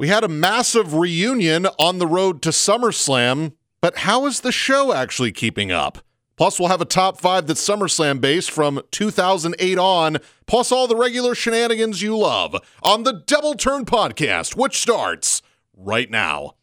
We had a massive reunion on the road to SummerSlam, but how is the show actually keeping up? Plus, we'll have a top five that's SummerSlam based from 2008 on, plus all the regular shenanigans you love on the Double Turn Podcast, which starts right now.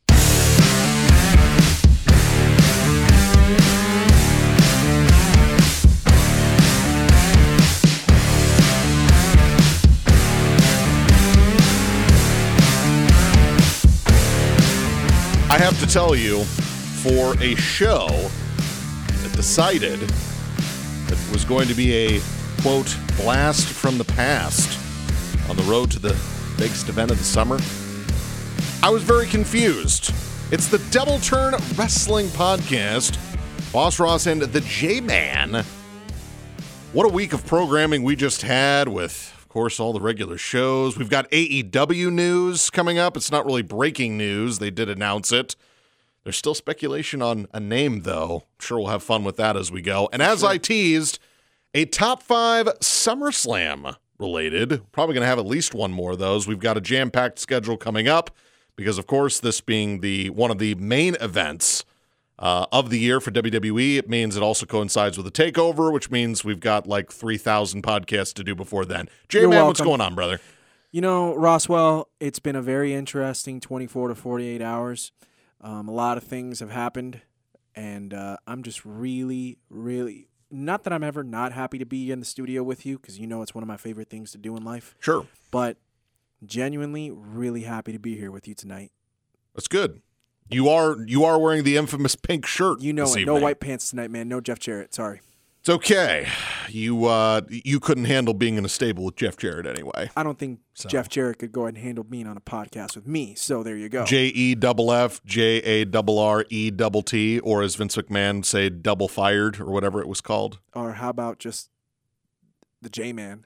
I have to tell you, for a show that decided that was going to be a quote blast from the past on the road to the biggest event of the summer, I was very confused. It's the Double Turn Wrestling Podcast. Boss Ross and the J Man. What a week of programming we just had with, course, all the regular shows. We've got AEW news coming up. It's not really breaking news, they did announce it. There's still speculation on a name, though. I'm sure we'll have fun with that as we go. And as I teased, a top five SummerSlam related. Probably going to have at least one more of those. We've got a jam packed schedule coming up because, of course, this being the one of the main events uh, of the year for WWE, it means it also coincides with the takeover, which means we've got like 3,000 podcasts to do before then. J Man, what's going on, brother? You know, Roswell, it's been a very interesting 24 to 48 hours. Um, a lot of things have happened, and uh, I'm just really, really not that I'm ever not happy to be in the studio with you because you know it's one of my favorite things to do in life, Sure. but genuinely, really happy to be here with you tonight. That's good. You are you are wearing the infamous pink shirt. You know it. No white pants tonight, man. No Jeff Jarrett. Sorry. It's okay. You uh you couldn't handle being in a stable with Jeff Jarrett anyway. I don't think So. Jeff Jarrett could go ahead and handle being on a podcast with me. So there you go. J E double F J A double R E double T, or as Vince McMahon say, double fired or whatever it was called. or how about just the J Man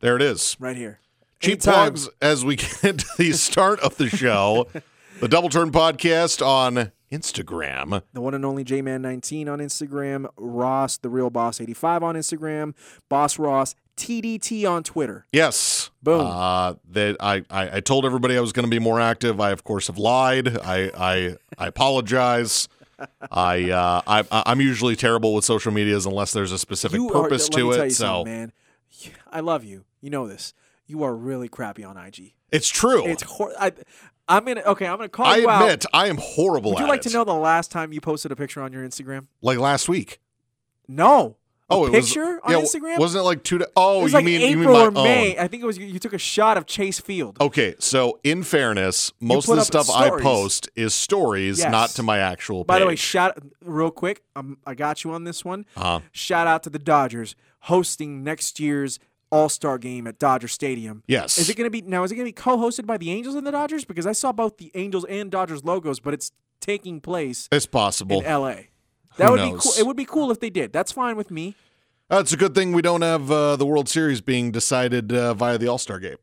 There it is. right here? Cheap Anytime. plugs as we get to the start of the show. the Double Turn Podcast on Instagram. The one and only J Man 19 on Instagram, Ross the Real Boss 85 on Instagram, Boss Ross TDT on Twitter. Yes. Boom. Uh, that I, I, I told everybody I was going to be more active. I of course have lied. I I, I apologize. I uh I I'm usually terrible with social medias unless there's a specific You are- purpose me to it. you So man, I love you. You know this. You are really crappy on IG. it's true. It's hor- I, I'm gonna okay. I'm gonna call I you out. I admit I am horrible Would you at like it. to know the last time you posted a picture on your Instagram? Like last week. No. A oh, it picture was, on yeah, Instagram? Wasn't it like two? To, oh, it was you like mean April you mean my or May. own? I think it was you, you took a shot of Chase Field. Okay, so in fairness, most of the stuff I post is stories, Yes. not to my actual. By the way, shout real quick. Um, I got you on this one. Uh-huh. Shout out to the Dodgers hosting next year's All Star game at Dodger Stadium. yes, Is it going to be now? Is it going to be co-hosted by the Angels and the Dodgers? Because I saw both the Angels and Dodgers logos, but it's taking place It's possible. in L.A. Who That would be cool. It would be cool if they did. That's fine with me. Uh, it's a good thing we don't have uh, the World Series being decided uh, via the All Star game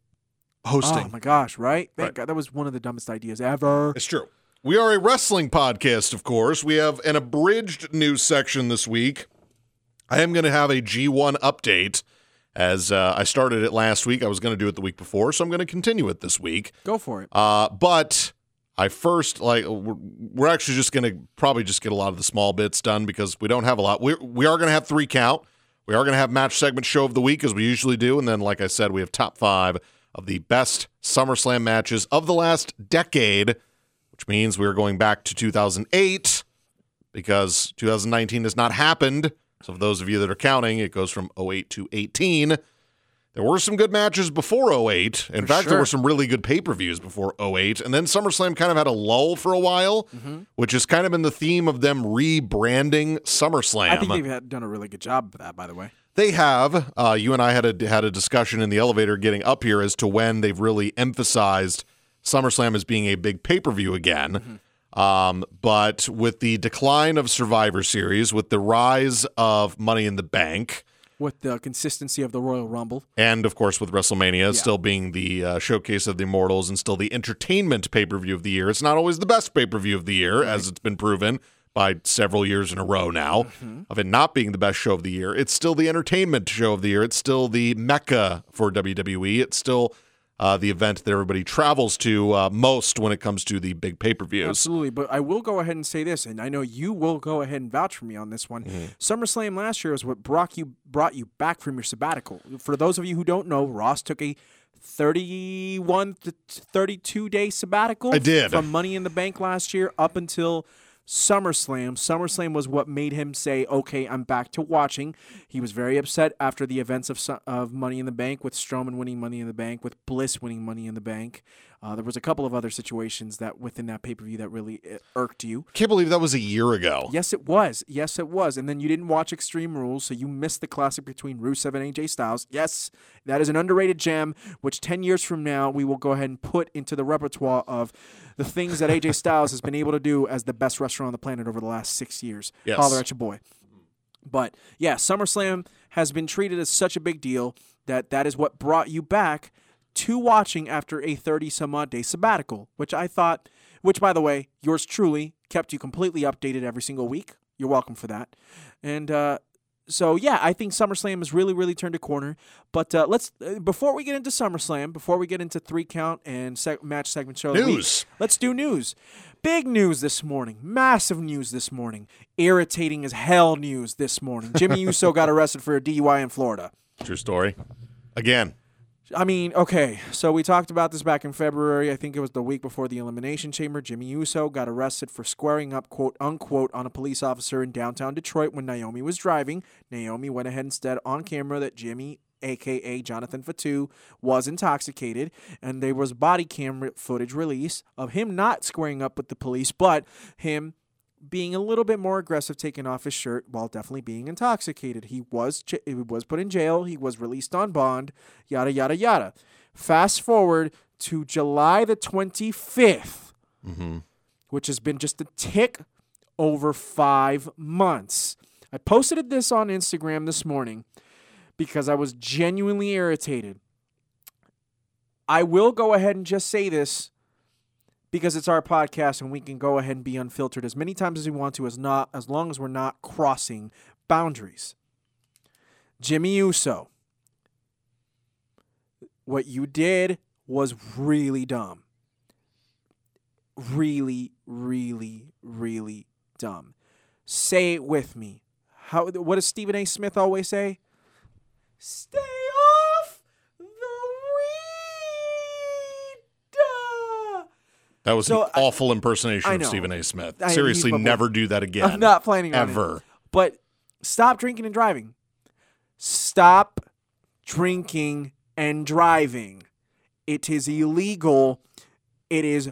hosting. Oh my gosh! Right? Thank Right. God, that was one of the dumbest ideas ever. It's true. We are a wrestling podcast, of course. We have an abridged news section this week. I am going to have a G1 update as uh, I started it last week. I was going to do it the week before, so I'm going to continue it this week. Go for it. Uh, but I first like we're, we're actually just going to probably just get a lot of the small bits done because we don't have a lot. We we are going to have three count. We are going to have match segment show of the week as we usually do, and then like I said, we have top five of the best SummerSlam matches of the last decade, which means we are going back to 2008 because 2019 has not happened. So for those of you that are counting, it goes from 08 to 18. There were some good matches before 08. In For fact, there were some really good pay per views before 08. And then SummerSlam kind of had a lull for a while, Mm-hmm. which has kind of been the theme of them rebranding SummerSlam. I think they've had, done a really good job of that, by the way. They have. Uh, you and I had a had a discussion in the elevator getting up here as to when they've really emphasized SummerSlam as being a big pay per view again. Um, but with the decline of Survivor Series, with the rise of Money in the Bank, With the consistency of the Royal Rumble. and of course with WrestleMania still being the uh, showcase of the Immortals and still the entertainment pay per view of the year. It's not always the best pay per view of the year, as it's been proven by several years in a row now of it not being the best show of the year. It's still the entertainment show of the year. It's still the mecca for WWE. It's still uh, the event that everybody travels to uh, most when it comes to the big pay per views. Absolutely, but I will go ahead and say this, and I know you will go ahead and vouch for me on this one. SummerSlam last year is what brought you brought you back from your sabbatical. For those of you who don't know, Ross took a 31 to 32 day sabbatical. I did. from Money in the Bank last year up until SummerSlam. SummerSlam was what made him say, "Okay, I'm back to watching." He was very upset after the events of of Money in the Bank, with Strowman winning Money in the Bank, with Bliss winning Money in the Bank. Uh, there was a couple of other situations that within that pay per view that really uh, irked you. Can't believe that was a year ago. Yes, it was. Yes, it was. And then you didn't watch Extreme Rules, so you missed the classic between Rusev and AJ Styles. Yes, that is an underrated gem, which 10 years from now we will go ahead and put into the repertoire of the things that AJ Styles has been able to do as the best wrestler on the planet over the last six years. Yes. Holler at your boy. But yeah, SummerSlam has been treated as such a big deal that that is what brought you back to watching after a 30 some odd day sabbatical, which I thought, which by the way, yours truly kept you completely updated every single week. You're welcome for that. And uh, so yeah, I think SummerSlam has really, really turned a corner. But uh, let's uh, before we get into SummerSlam, before we get into three count and seg- match segment show, the week, let's do news. Big news this morning. Massive news this morning. Irritating as hell news this morning. Jimmy Uso got arrested for a DUI in Florida. True story. Again, I mean, okay, so we talked about this back in February. I think it was the week before the Elimination Chamber. Jimmy Uso got arrested for squaring up, quote unquote, on a police officer in downtown Detroit when Naomi was driving. Naomi went ahead and said on camera that Jimmy, aka Jonathan Fatu, was intoxicated, and there was body camera footage release of him not squaring up with the police, but him being a little bit more aggressive, taking off his shirt while definitely being intoxicated. He was ch- he was put in jail. He was released on bond. Yada yada yada. Fast forward to July the twenty mm-hmm. which has been just a tick over five months. I posted this on Instagram this morning because I was genuinely irritated. I will go ahead and just say this because it's our podcast and we can go ahead and be unfiltered as many times as we want to as not as long as we're not crossing boundaries. Jimmy Uso. What you did was really dumb. Really, really, really dumb. Say it with me. How what does Stephen A. Smith always say? Stay off the weed. That was So, an I- awful impersonation of. Stephen A. Smith. I- Seriously, never do that again. I'm not planning it. ever. But stop drinking and driving. Stop drinking and driving. It is illegal. It is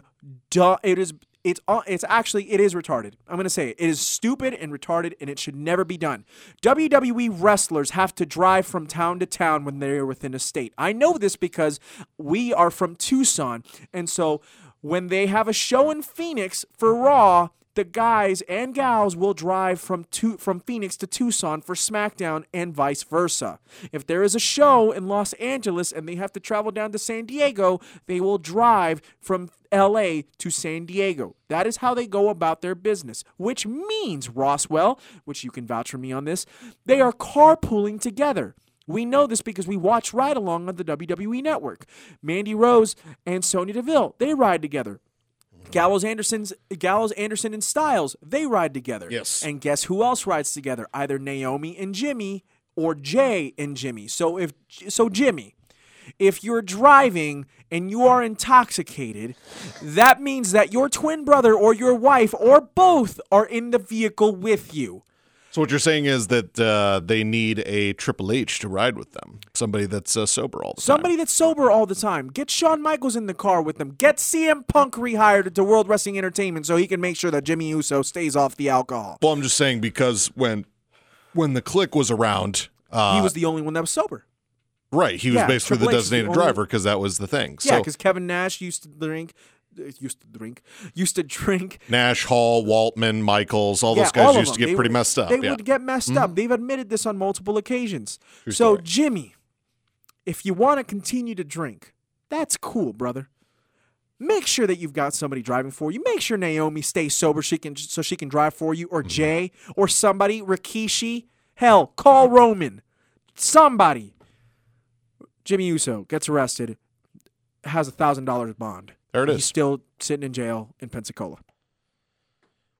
du- it is it's it's actually it is retarded. I'm going to say it. It is stupid and retarded and it should never be done. WWE wrestlers have to drive from town to town when they are within a state. I know this because we are from Tucson and so when they have a show in Phoenix for Raw, the guys and gals will drive from tu- from Phoenix to Tucson for SmackDown and vice versa. If there is a show in Los Angeles and they have to travel down to San Diego, they will drive from LA to San Diego. That is how they go about their business, which means Roswell, which you can vouch for me on this, they are carpooling together. We know this because we watch Ride Along on the WWE network. Mandy Rose and Sonya Deville, they ride together. Mm-hmm. Gallows Anderson's Gallows Anderson and Styles, they ride together. Yes. And guess who else rides together? Either Naomi and Jimmy or Jey and Jimmy. So if so Jimmy, if you're driving and you are intoxicated, that means that your twin brother or your wife or both are in the vehicle with you. So what you're saying is that uh, they need a Triple H to ride with them, somebody that's uh, sober all the time. Somebody that's sober all the time. Get Shawn Michaels in the car with them. Get CM Punk rehired to World Wrestling Entertainment so he can make sure that Jimmy Uso stays off the alcohol. Well, I'm just saying because when when the Kliq was around, uh, he was the only one that was sober. right. He was yeah, basically Triple the H is the designated only- driver because that was the thing. Yeah, so because Kevin Nash used to drink, used to drink, used to drink. Nash, Hall, Waltman, Michaels, all Yeah, those guys all used to get They pretty messed up. They yeah. Mm-hmm. would get messed up. They've admitted this on multiple occasions. True so, story. Jimmy, if you want to continue to drink, that's cool, brother. Make sure that you've got somebody driving for you. Make sure Naomi stays sober she can so she can drive for you, or Mm-hmm. Jey, or somebody, Rikishi. Hell, call Roman. Somebody. Jimmy Uso gets arrested. has a thousand dollars bond. There it He's still sitting in jail in Pensacola.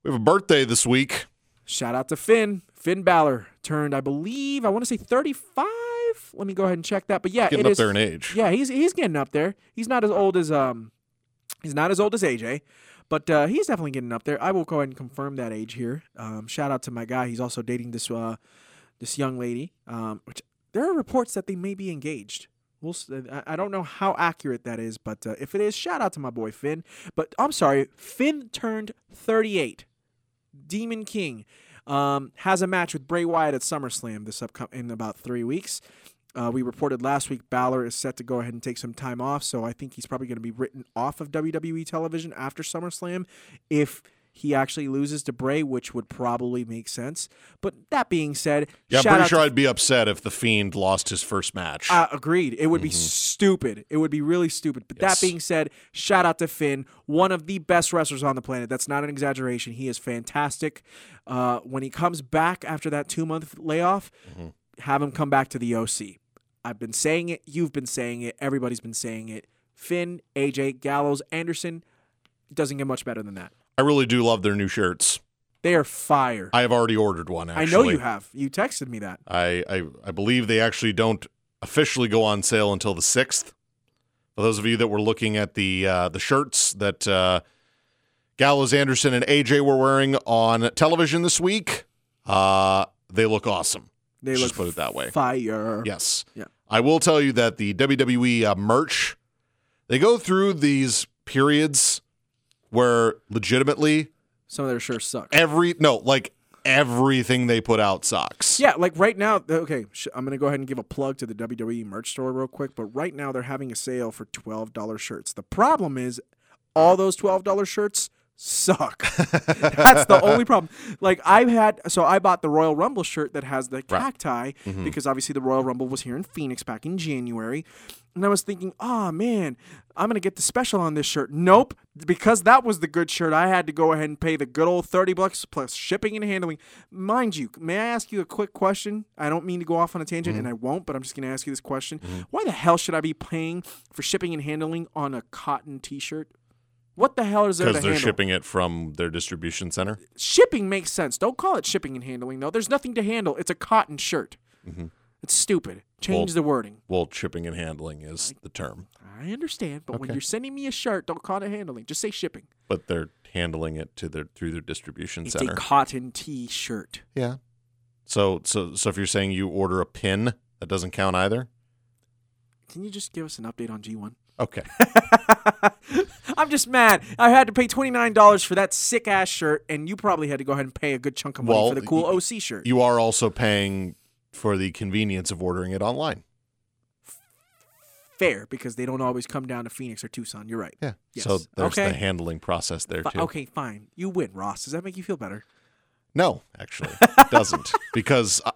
We have a birthday this week. Shout out to Finn. Finn Balor turned, I believe, I want to say 35. Let me go ahead and check that. But yeah, Getting it up is- there in age. Yeah, he's he's getting up there. He's not as old as um, he's not as old as AJ, but uh, he's definitely getting up there. I will go ahead and confirm that age here. Um, shout out to my guy. He's also dating this uh, this young lady. Um, which there are reports that they may be engaged. We'll, I don't know how accurate that is, but uh, if it is, shout out to my boy Finn. But I'm sorry, Finn turned 38. Demon King um, has a match with Bray Wyatt at SummerSlam this upcoming in about three weeks. Uh, we reported last week Balor is set to go ahead and take some time off, so I think he's probably going to be written off of WWE television after SummerSlam if he actually loses to Bray, which would probably make sense. But that being said, Yeah, I'm pretty out sure to I'd be upset if the Fiend lost his first match. uh, agreed. It would be stupid. It would be really stupid. But Yes. that being said, shout out to Finn, one of the best wrestlers on the planet. That's not an exaggeration. He is fantastic. Uh, when he comes back after that two month layoff, have him come back to the OC. I've been saying it. You've been saying it. Everybody's been saying it. Finn, AJ, Gallows, Anderson doesn't get much better than that. I really do love their new shirts. They are fire. I have already ordered one. Actually, I know you have. You texted me that. I, I I believe they actually don't officially go on sale until the sixth. For those of you that were looking at the uh, the shirts that uh, Gallows, Anderson, and AJ were wearing on television this week, uh, they look awesome. They Let's look just put it that way. Fire. Yes. Yeah. I will tell you that the WWE uh, merch, they go through these periods where legitimately Some of their shirts suck. every no, like everything they put out sucks. Yeah, like right now. Okay, sh- I'm gonna go ahead and give a plug to the WWE merch store real quick. But right now they're having a sale for twelve dollars shirts. The problem is, all those twelve dollars shirts suck. That's the only problem. Like I've had, so I bought the Royal Rumble shirt that has the cacti mm-hmm. because obviously the Royal Rumble was here in Phoenix back in January. And I was thinking, oh man, I'm gonna get the special on this shirt. Nope, because that was the good shirt. I had to go ahead and pay the good old thirty bucks plus shipping and handling. Mind you, may I ask you a quick question? I don't mean to go off on a tangent, and I won't, but I'm just gonna ask you this question: Why the hell should I be paying for shipping and handling on a cotton T-shirt? What the hell is there to Because they're handle? shipping it from their distribution center. Shipping makes sense. Don't call it shipping and handling though. There's nothing to handle. It's a cotton shirt. Mm-hmm. It's stupid. Change Well- the wording. Well, shipping and handling is the term, I understand, but when Okay. you're sending me a shirt, don't call it handling. Just say shipping. but they're handling it to their through their distribution It's center. a cotton T-shirt. yeah. So so so if you're saying you order a pin, that doesn't count either. Can you just give us an update on G1? Okay. I'm just mad. I had to pay twenty nine dollars for that sick ass shirt, and you probably had to go ahead and pay a good chunk of money Well, for the cool y- OC shirt. You are also paying for the convenience of ordering it online. Fair, because they don't always come down to Phoenix or Tucson. You're right. Yeah. Yes. So there's Okay. the handling process there Fi- too. okay, fine. You win, Ross. Does that make you feel better? No, actually, it doesn't because I,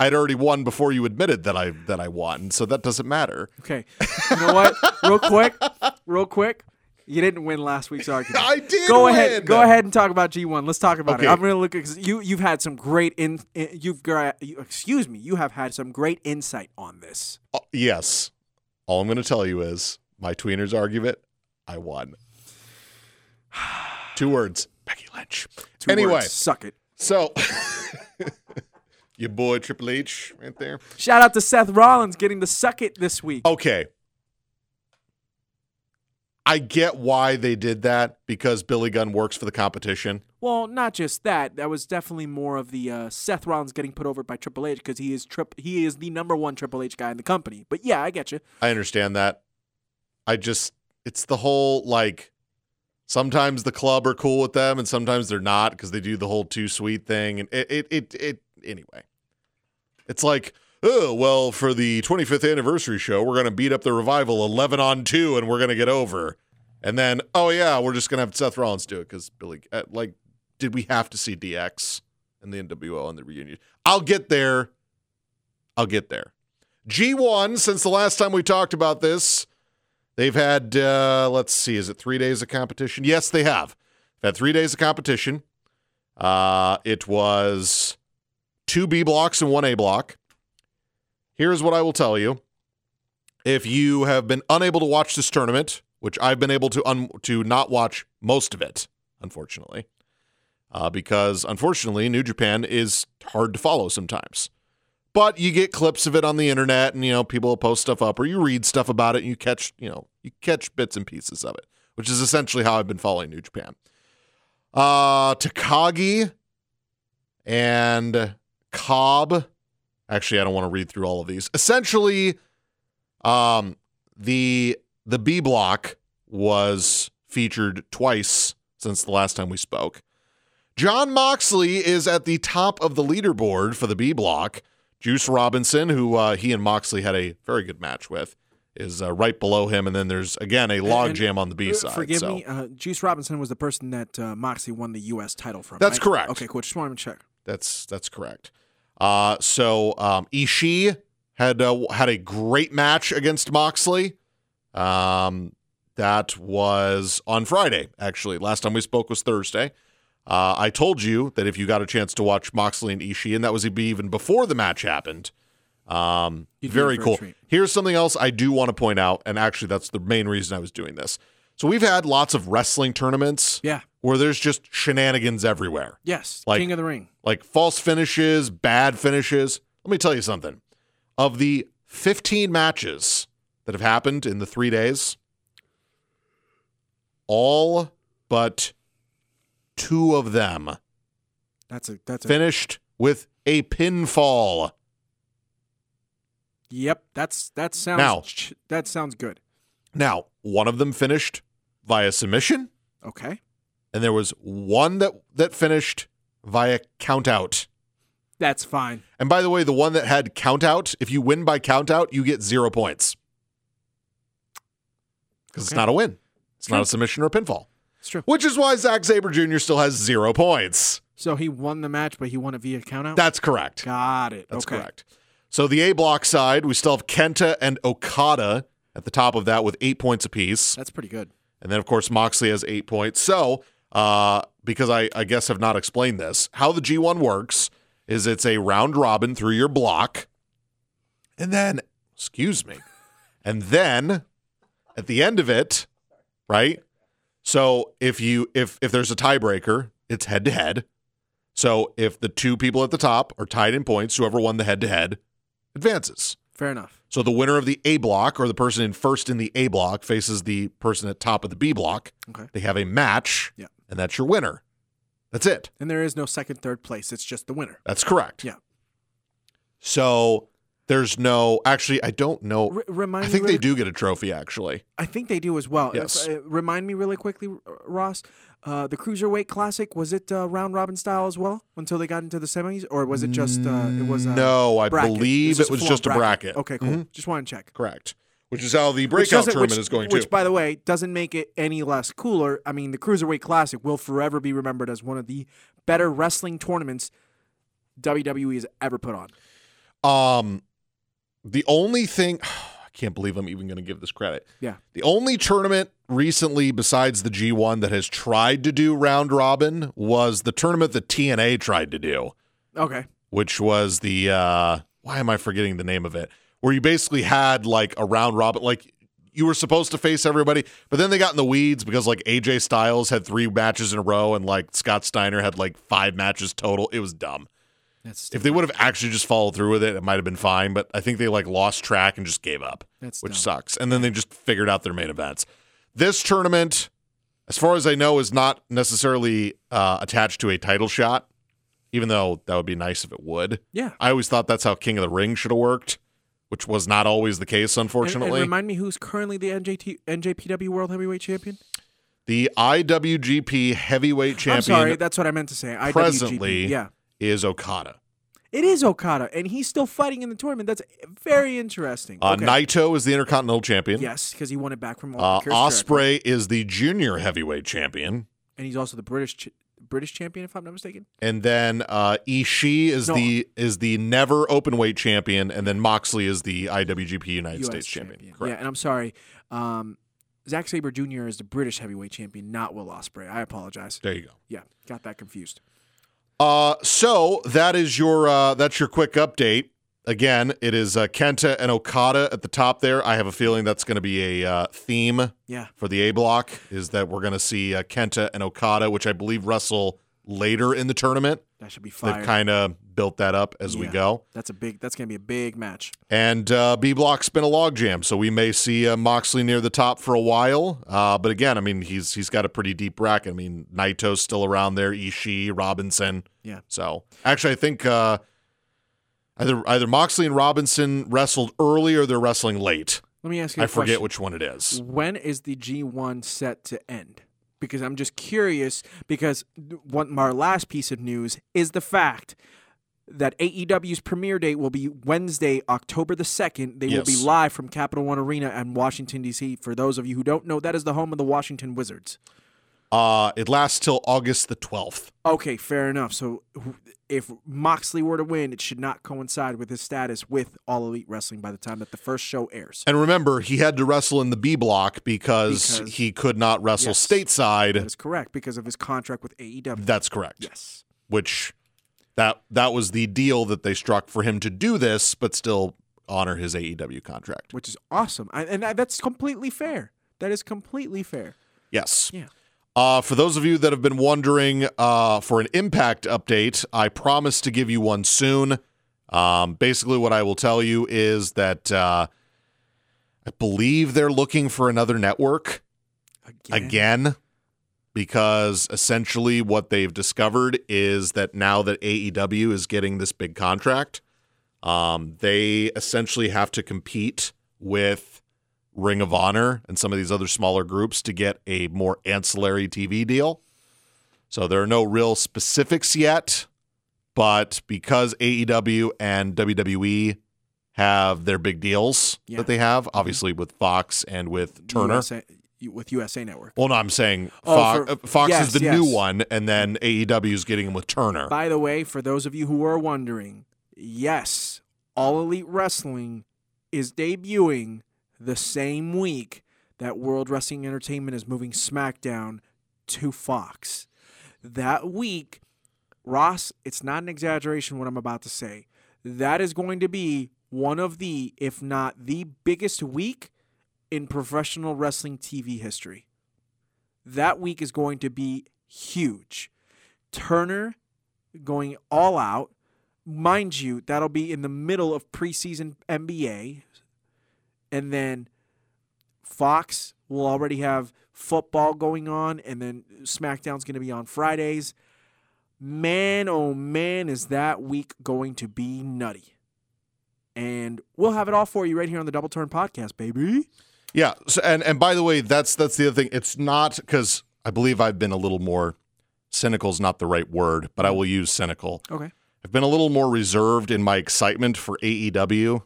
I'd already won before you admitted that I that I won, so that doesn't matter. Okay. You know what? real quick, real quick. You didn't win last week's argument. I did Go win. ahead. Go ahead and talk about G1. Let's talk about Okay. it. I'm gonna look at you. You've had some great in. You've excuse me. You have had some great insight on this. Uh, yes. All I'm going to tell you is my tweeners argument. I won. Two words. Becky Lynch. Two anyway, words. suck it. so your boy Triple H right there. Shout out to Seth Rollins getting the suck it this week. Okay. I get why they did that because Billy Gunn works for the competition. Well, not just that. That was definitely more of the uh, Seth Rollins getting put over by Triple H because he is trip. He is the number one Triple H guy in the company. But yeah, I get you. I understand that. I just it's the whole like sometimes the club are cool with them and sometimes they're not because they do the whole too sweet thing and it it it, it anyway. It's like oh well for the 25th anniversary show we're going to beat up the revival 11 on 2 and we're going to get over. And then oh yeah, we're just going to have Seth Rollins do it cuz Billy uh, like did we have to see DX and the NWO on the reunion? I'll get there. I'll get there. G1, since the last time we talked about this, they've had, uh, let's see, is it three days of competition? Yes, they have. They've had three days of competition. Uh, it was two B blocks and one A block. Here's what I will tell you If you have been unable to watch this tournament, which I've been able to un- to not watch most of it, unfortunately, uh, because unfortunately New Japan is hard to follow sometimes. But you get clips of it on the internet, and you know people post stuff up, or you read stuff about it, and you catch you know you catch bits and pieces of it, which is essentially how I've been following New Japan. Uh, Takagi and Cobb. Actually, I don't want to read through all of these. Essentially, um, the the B block was featured twice since the last time we spoke. Jon Moxley is at the top of the leaderboard for the B block. Juice Robinson, who uh, he and Moxley had a very good match with, is uh, right below him. And then there's again a logjam on the B Uh, side. Forgive so. me. Uh, Juice Robinson was the person that uh, Moxley won the U.S. title from. That's right? correct. Okay, cool. Just wanted to check. That's that's correct. Uh, so um, Ishii had uh, had a great match against Moxley. Um, that was on Friday. Actually, last time we spoke was Thursday. Uh, I told you that if you got a chance to watch Moxley and Ishii, and that was even before the match happened. Um, very in for a cool. Here's something else I do want to point out, and actually, that's the main reason I was doing this. So we've had lots of wrestling tournaments Yeah. Where there's just shenanigans everywhere Yes. Like- King of the Ring. like false finishes, bad finishes. Let me tell you something. Of the 15 matches that have happened in the three days, all but two of them That's a. That's a. finished with a pinfall. Yep. That's that sounds. Now- ch- that sounds good. Now, one of them finished via submission, Okay. And there was one that, that finished via countout. That's fine. And by the way, the one that had countout, if you win by countout, you get zero points. Because it's not a win. It's not a submission or a pinfall. It's true. Which is why Zack Sabre Jr. still has zero points. So he won the match, but he won it via countout. That's correct. Got it. That's okay. correct. So the A block side, we still have Kenta and Okada at the top of that with eight points apiece. That's pretty good. And then, of course, Moxley has eight points. So, uh, because I, I guess have not explained this, how the G1 works is it's a round robin through your block. And then, excuse me, and then at the end of it, right? So if you if if there's a tiebreaker, it's head to head. So if the two people at the top are tied in points, whoever won the head to head advances. Fair enough. So the winner of the A block or the person in first in the A block faces the person at top of the B block. Okay. They have a match, Yeah. And that's your winner. That's it. And there is no second, third place. It's just the winner. That's correct. Yeah. So there's no. Actually, I don't know. R- remind I think they do get a trophy. Actually, I think they do as well. If- Yes. uh, remind me really quickly, Ross. Uh, the cruiserweight classic was it uh, round robin style as well until they got into the semis, or was it just uh, it was no. I bracket? believe it was full-on just a bracket. Okay, cool. Mhm. Just want to check. Correct. Which is how the breakout tournament which- is going to. Which, by the way, doesn't make it any less cooler. I mean, the Cruiserweight Classic will forever be remembered as one of the better wrestling tournaments WWE has ever put on. Um, the only thing I can't believe I'm even going to give this credit. Yeah. The only tournament recently besides the G1 that has tried to do round robin was the tournament that TNA tried to do, Okay. which was the uh why am I forgetting the name of it? Where you basically had like a round robin like you were supposed to face everybody, but then they got in the weeds because like AJ Styles had 3 matches in a row and like Scott Steiner had like 5 matches total. It was dumb. That's If they would have actually just followed through with it, it might have been fine. But I think they like lost track and just gave up, That's which dumb. sucks. And then they just figured out their main events. This tournament, as far as I know, is not necessarily uh, attached to a title shot, even though that would be nice if it would. yeah. I always thought that's how King of the Ring should have worked, which was not always the case, And, and unfortunately. remind me who's currently the NJT, NJPW World Heavyweight Champion? the IWGP Heavyweight Champion I'm sorry, that's what I meant to say. IWGP. presently yeah. is Okada. It is Okada, and he's still fighting in the tournament. That's very interesting. Uh, okay. Naito is the Intercontinental Champion. Yes, because he won it back from Uh, Ospreay is the junior heavyweight champion, and he's also the British ch- British champion, if I'm not mistaken. and then uh, Ishii is No. the is the never open weight champion, and then Moxley is the IWGP United US States champion. Yeah, Correct. and I'm sorry. Um, Zack Sabre Jr. is the British heavyweight champion, not Will Ospreay. I apologize. There you go. Yeah, got that confused. Uh, so that is your uh, that's your quick update. Again, it is uh, Kenta and Okada at the top there. I have a feeling that's going to be a uh, theme Yeah. for the A block. Is that we're going to see uh, Kenta and Okada, which I believe wrestle later in the tournament. That should be fire. They've kind of built that up as we go. that's a big. That's gonna be a big match. And uh, B Block's been a logjam, so we may see uh, Moxley near the top for a while. Uh, but again, I mean, he's he's got a pretty deep bracket. I mean, Naito's still around there, Ishii, Robinson. Yeah. So actually, I think uh, either either Moxley and Robinson wrestled early or they're wrestling late. Let me ask you. I forget question. which one it is. When is the G1 set to end? Because I'm just curious. Because one, our last piece of news is the fact that AEW's premiere date will be Wednesday, October the 2nd. They will be live from Capital One Arena in Washington, D.C. For those of you who don't know, that is the home of the Washington Wizards. Uh, it lasts till August the twelfth. Okay, fair enough. So if Moxley were to win, it should not coincide with his status with All Elite Wrestling by the time that the first show airs. And remember, he had to wrestle in the B block because, Because- he could not wrestle Yes. stateside. That is correct because of his contract with AEW. That's correct. yes. which that that was the deal that they struck for him to do this, but still honor his AEW contract. which is awesome. I, and I, that's completely fair. That is completely fair. Yes. Yeah. Uh, for those of you that have been wondering uh, for an impact update, I promise to give you one soon. Um, basically, what I will tell you is that uh, I believe they're looking for another network Again. again because essentially what they've discovered is that now that AEW is getting this big contract, um, they essentially have to compete with Ring of Honor and some of these other smaller groups to get a more ancillary TV deal. So there are no real specifics yet, but because AEW and WWE have their big deals Yeah. that they have, obviously with Fox and with Turner. USA, with USA Network. Well, no, I'm saying Oh, Fox, for- uh, Fox yes, is the yes. new one, and then AEW is getting him with Turner. By the way, for those of you who are wondering, yes, All Elite Wrestling is debuting the same week that World Wrestling Entertainment is moving SmackDown to Fox. That week, Ross, it's not an exaggeration what I'm about to say. That is going to be one of the, if not the biggest week in professional wrestling TV history. That week is going to be huge. Turner going all out. Mind you, that'll be in the middle of preseason NBA. And then Fox will already have football going on, and then SmackDown's going to be on Fridays. Man, oh man, is that week going to be nutty. And we'll have it all for you right here on the Double Turn Podcast, baby. yeah, so, and and by the way, that's that's the other thing. It's not because I believe I've been a little more cynical is not the right word, but I mm. will use cynical. Okay. I've been a little more reserved in my excitement for AEW,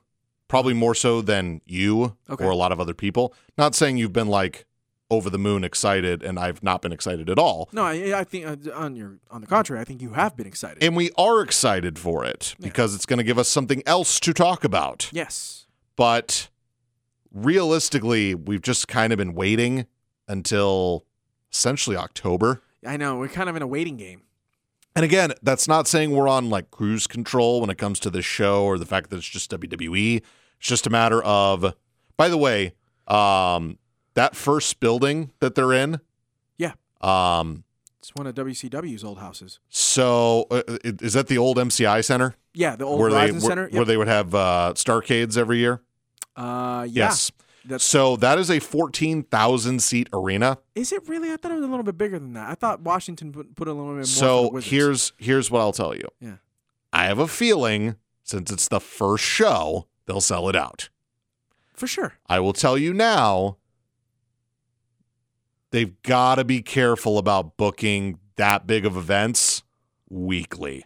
probably more so than you Okay. or a lot of other people. Not saying you've been like over the moon excited, and I've not been excited at all. No, I, I think uh, on your on the contrary, I think you have been excited. And we are excited for it Yeah. because it's going to give us something else to talk about. yes. But realistically, we've just kind of been waiting until essentially October. I know. We're kind of in a waiting game. And again, that's not saying we're on like cruise control when it comes to this show or the fact that it's just WWE. It's just a matter of, by the way, um, that first building that they're in. Yeah. Um, It's one of WCW's old houses. so uh, is that the old MCI Center Yeah, the old where Verizon they where, Center. where they would have uh, Starcades every year? uh, yeah. Yes. That's, So that is a 14,000 seat arena. is it really? I thought it was a little bit bigger than that. I thought Washington put, put a little bit more. So here's here's what I'll tell you. Yeah. I have a feeling since it's the first show, they'll sell it out. for sure. I will tell you now, they've got to be careful about booking that big of events weekly.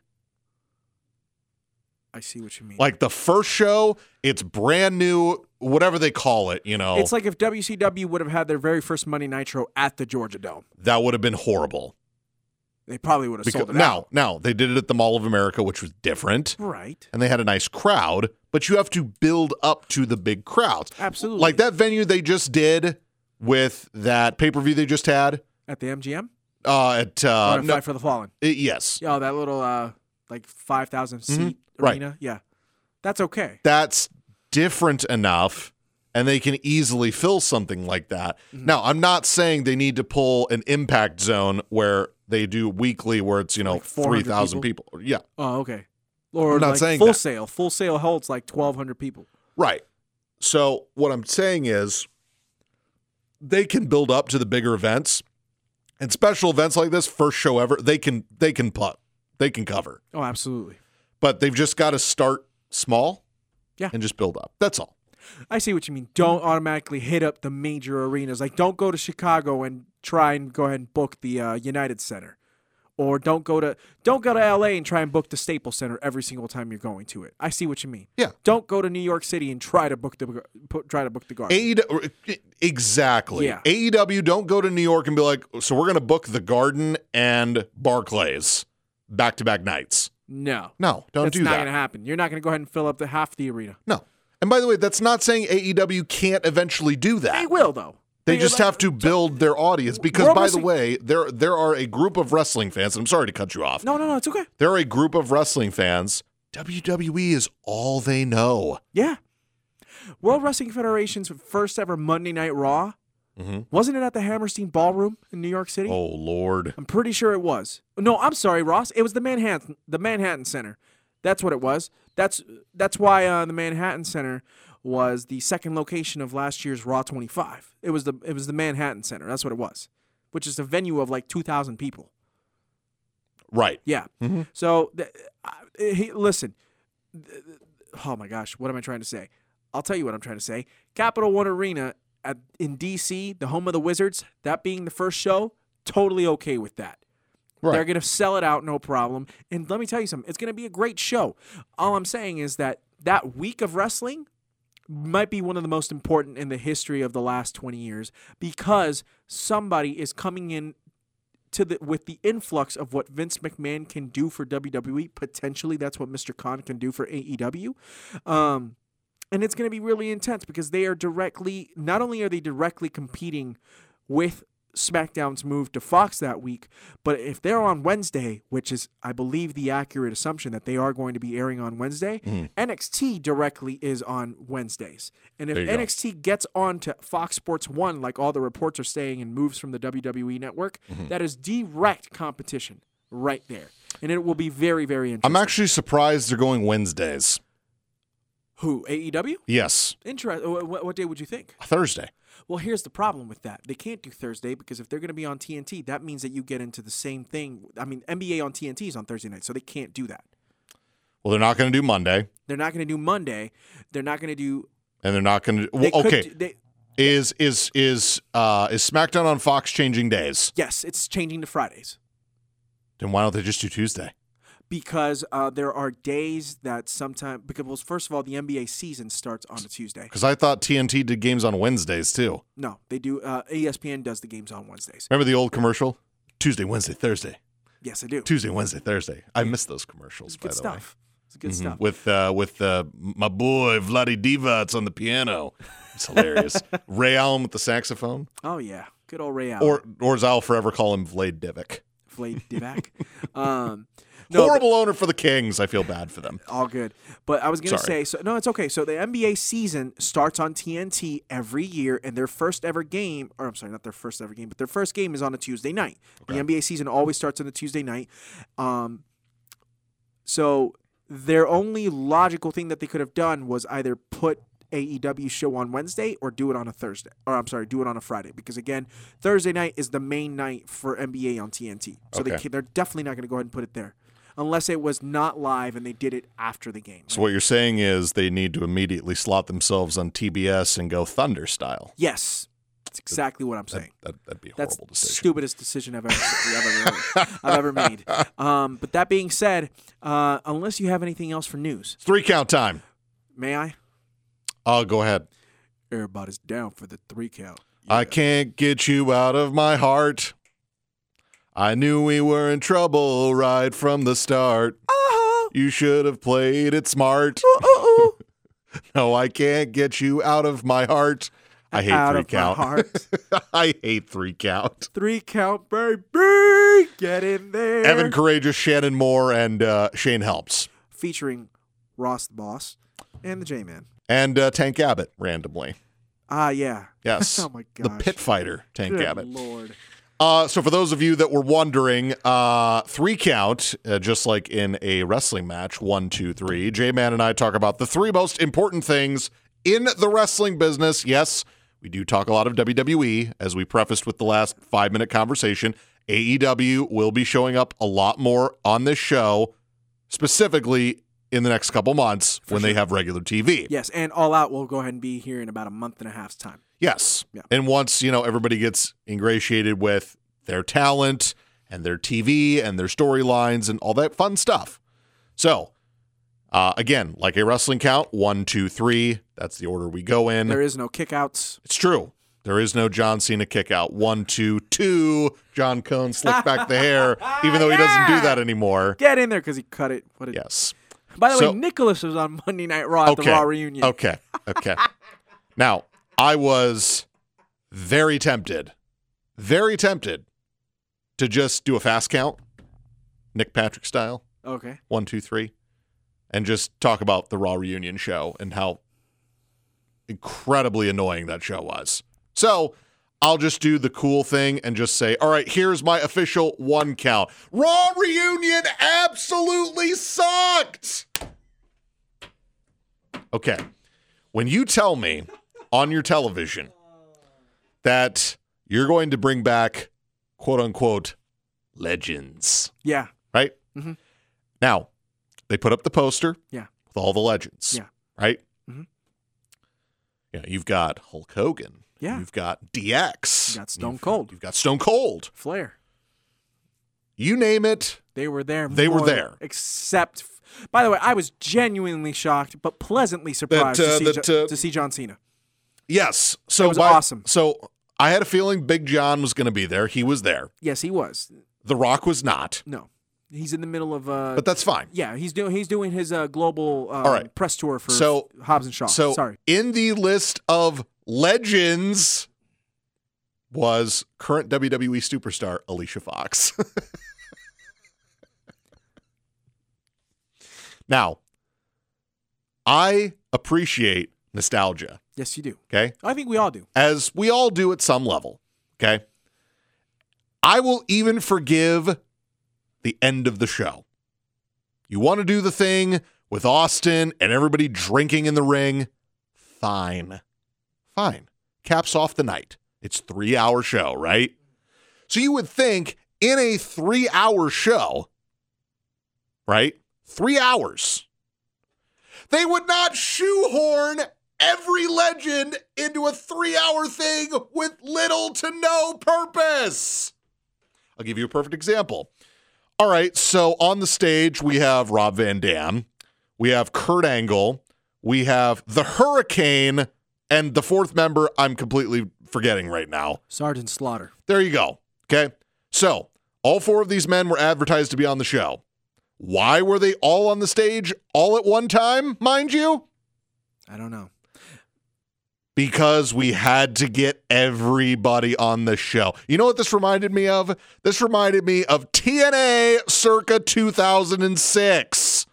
I see what you mean. Like the first show, it's brand new, whatever they call it, you know, it's like if WCW would have had their very first Monday Nitro at the Georgia Dome, that would have been horrible. they probably would have Because sold it now, out. now they did it at the Mall of America, which was different. Right. and they had a nice crowd, but you have to build up to the big crowds. Absolutely. Like that venue they just did with that pay per view they just had at the MGM uh, at uh, no, Fight for the Fallen. it- yes, Yeah, oh, that little uh like five thousand seat Mm-hmm. right. arena. Yeah. That's okay. that's different enough and they can easily fill something like that. Mm-hmm. Now, I'm not saying they need to pull an impact zone where they do weekly where it's, you know, Like 400 3,000 people. Yeah, Oh, okay. Or I'm not like saying full that. sale. Full Sail holds like 1,200 people. right. So, what I'm saying is they can build up to the bigger events and special events like this, first show ever, they can they can put. They can cover. Oh, absolutely. But they've just got to start small Yeah. and just build up. That's all. I see what you mean. Don't automatically hit up the major arenas. Like, don't go to Chicago and try and go ahead and book the uh, United Center, or don't go to don't go to L.A. and try and book the Staples Center every single time you're going to it. I see what you mean. Yeah. Don't go to New York City and try to book the put, try to book the Garden. E exactly. Yeah. AEW, don't go to New York and be like, so we're going to book the Garden and Barclays back to back nights. No, No, don't that's do that. It's not going to happen. You're not going to go ahead and fill up the half the arena. No. And by the way, that's not saying AEW can't eventually do that. They will though. They just have to build their audience because, by the way, there there are a group of wrestling fans. And I'm sorry to cut you off. No, no, no. It's okay. There are a group of wrestling fans. WWE is all they know. Yeah. World Wrestling Federation's first ever Monday Night Raw Mhm. wasn't it at the Hammerstein Ballroom in New York City? Oh Lord. I'm pretty sure it was. No, I'm sorry, Ross. It was the Manhattan, the Manhattan Center. That's what it was. That's that's why uh, the Manhattan Center was the second location of last year's Raw 25. It was the it was the Manhattan Center. That's what it was, which is a venue of like 2,000 people. Right. Yeah. Mhm. So th- uh, he, listen. th- th- Oh my gosh, what am I trying to say? I'll tell you what I'm trying to say. Capital One Arena at in DC, the home of the Wizards, that being the first show, totally okay with that. Right. They're going to sell it out, no problem. And let me tell you something, it's going to be a great show. All I'm saying is that that week of wrestling might be one of the most important in the history of the last 20 years because somebody is coming in to the with the influx of what Vince McMahon can do for WWE. Potentially, that's what Mr. Khan can do for AEW. Um, and it's going to be really intense because they are directly not only are they directly competing with SmackDown's move to Fox that week, but if they're on Wednesday, which is I believe the accurate assumption that they are going to be airing on Wednesday, NXT directly is on Wednesdays. And if you go. NXT gets on to Fox Sports 1 like all the reports are saying and moves from the WWE network, Mm-hmm. that is direct competition right there. And it will be very very interesting. I'm actually surprised they're going Wednesdays. Who? AEW? Yes. Interesting. What, what day would you think? Thursday. Well, here's the problem with that. They can't do Thursday because if they're going to be on TNT, that means that you get into the same thing. I mean, NBA on TNT is on Thursday night, so they can't do that. Well, they're not going to do Monday, They're not going to do Monday. They're not going to do. and they're not going to. Well, okay. do- they, Is is is uh is SmackDown on Fox changing days? yes, it's changing to Fridays Then why don't they just do Tuesday? Because uh, there are days that sometimes because well, first of all, the NBA season starts on a Tuesday. Because I thought TNT did games on Wednesdays too. No, they do. Uh, ESPN does the games on Wednesdays. Remember the old commercial? Tuesday, Wednesday, Thursday. Yes, I do. Tuesday, Wednesday, Thursday. I miss those commercials. By good the stuff. It's good way. Mhm. stuff. With uh, with uh, my boy Vlade Divac on the piano. It's hilarious. Ray Allen with the saxophone, Oh yeah, good old Ray Allen. or or as I'll forever call him, Vlad Divic. Flay Divac. um, no, Horrible owner for the Kings. I feel bad for them. all good. But I was gonna say, so no, it's okay. So the NBA season starts on TNT every year, and their first ever game, or I'm sorry, not their first ever game, but their first game is on a Tuesday night. The NBA season always starts on a Tuesday night. Um, so their only logical thing that they could have done was either put AEW show on Wednesday or do it on a Thursday, or I'm sorry, do it on a Friday. Because again, Thursday night is the main night for NBA on TNT. So Okay. ca- they're definitely not going to go ahead and put it there, unless it was not live and they did it after the game. So what you're saying is they need to immediately slot themselves on TBS and go Thunder style. Yes, that's exactly what I'm saying. That, that'd be a That's horrible the decision. stupidest decision I've ever, I've ever, I've ever made. Um, but that being said, uh, unless you have anything else for news, Three count time. may I? Oh, go ahead. Everybody's down for the three count. I can't get you out of my heart. I knew we were in trouble right from the start. Uh-huh. You should have played it smart. No, I can't get you out of my heart. I hate Out three count. I hate three count. Three count, baby. Get in there. Evan Karagias, Shannon Moore, and uh, Shane Helms. featuring Ross the Boss. and the J Man. and uh, Tank Abbott randomly. Ah, yeah. Yes. oh my God. The pit fighter, Tank Good Abbott. Lord. Uh, so for those of you that were wondering, uh, three count, uh, just like in a wrestling match, one, two, three. J Man and I talk about the three most important things in the wrestling business. Yes, we do talk a lot of WWE, as we prefaced with the last five minute conversation. AEW will be showing up a lot more on this show, specifically in the next couple months when they have regular TV. Yes, and All Out will go ahead and be here in about a month and a half's time. Yes. Yeah. And once, you know, everybody gets ingratiated with their talent and their TV and their storylines and all that fun stuff. So, uh, again, like a wrestling count, one, two, three. That's the order we go in. There is no kickouts. it's true. There is no John Cena kick out. One, two, two. John Cone slick back the hair, even though he doesn't do that anymore. Get in there because he cut it. What a, Yes. By the So- way, Nicholas was on Monday Night Raw at the Raw reunion. Okay. Okay. now, I was very tempted, very tempted to just do a fast count, Nick Patrick style, Okay. one, two, three, and just talk about the Raw reunion show and how incredibly annoying that show was. So, I'll just do the cool thing and just say, all right, here's my official one count. Raw reunion absolutely sucked. Okay. When you tell me on your television that you're going to bring back quote unquote legends, Yeah. right? Mhm. Now, they put up the poster Yeah. with all the legends, Yeah. right? Mhm. Yeah, you've got Hulk Hogan. Yeah. You've got DX. You've got Stone You've- Cold. You've got Stone Cold. Flair. You name it. They were there. They were there. Except, by the way, I was genuinely shocked, but pleasantly surprised uh, to, see that, Jo- uh, to see John Cena. Yes. So It was by- awesome. So I had a feeling Big John was going to be there. He was there. Yes, he was. The Rock was not, No, he's in the middle of. Uh, but that's fine. yeah, he's doing he's doing his uh, global uh, All right. press tour for So- Hobbs and Shaw. So sorry. in the list of legends was current WWE superstar Alicia Fox. now, I appreciate nostalgia, Yes, you do. okay? I think we all do. As we all do at some level, okay? I will even forgive the end of the show. You want to do the thing with Austin and everybody drinking in the ring? Fine. Fine. Caps off the night. It's 3-hour show, right? So you would think in a 3-hour show, right? 3 hours. They would not shoehorn every legend into a 3-hour thing with little to no purpose. I'll give you a perfect example. All right, so on the stage, we have Rob Van Dam, we have Kurt Angle, we have the Hurricane, and the fourth member I'm completely forgetting right now. Sergeant Slaughter. There you go. Okay. So all four of these men were advertised to be on the show. Why were they all on the stage all at one time, mind you? I don't know. because we had to get everybody on the show. You know what this reminded me of? This reminded me of TNA circa 2006,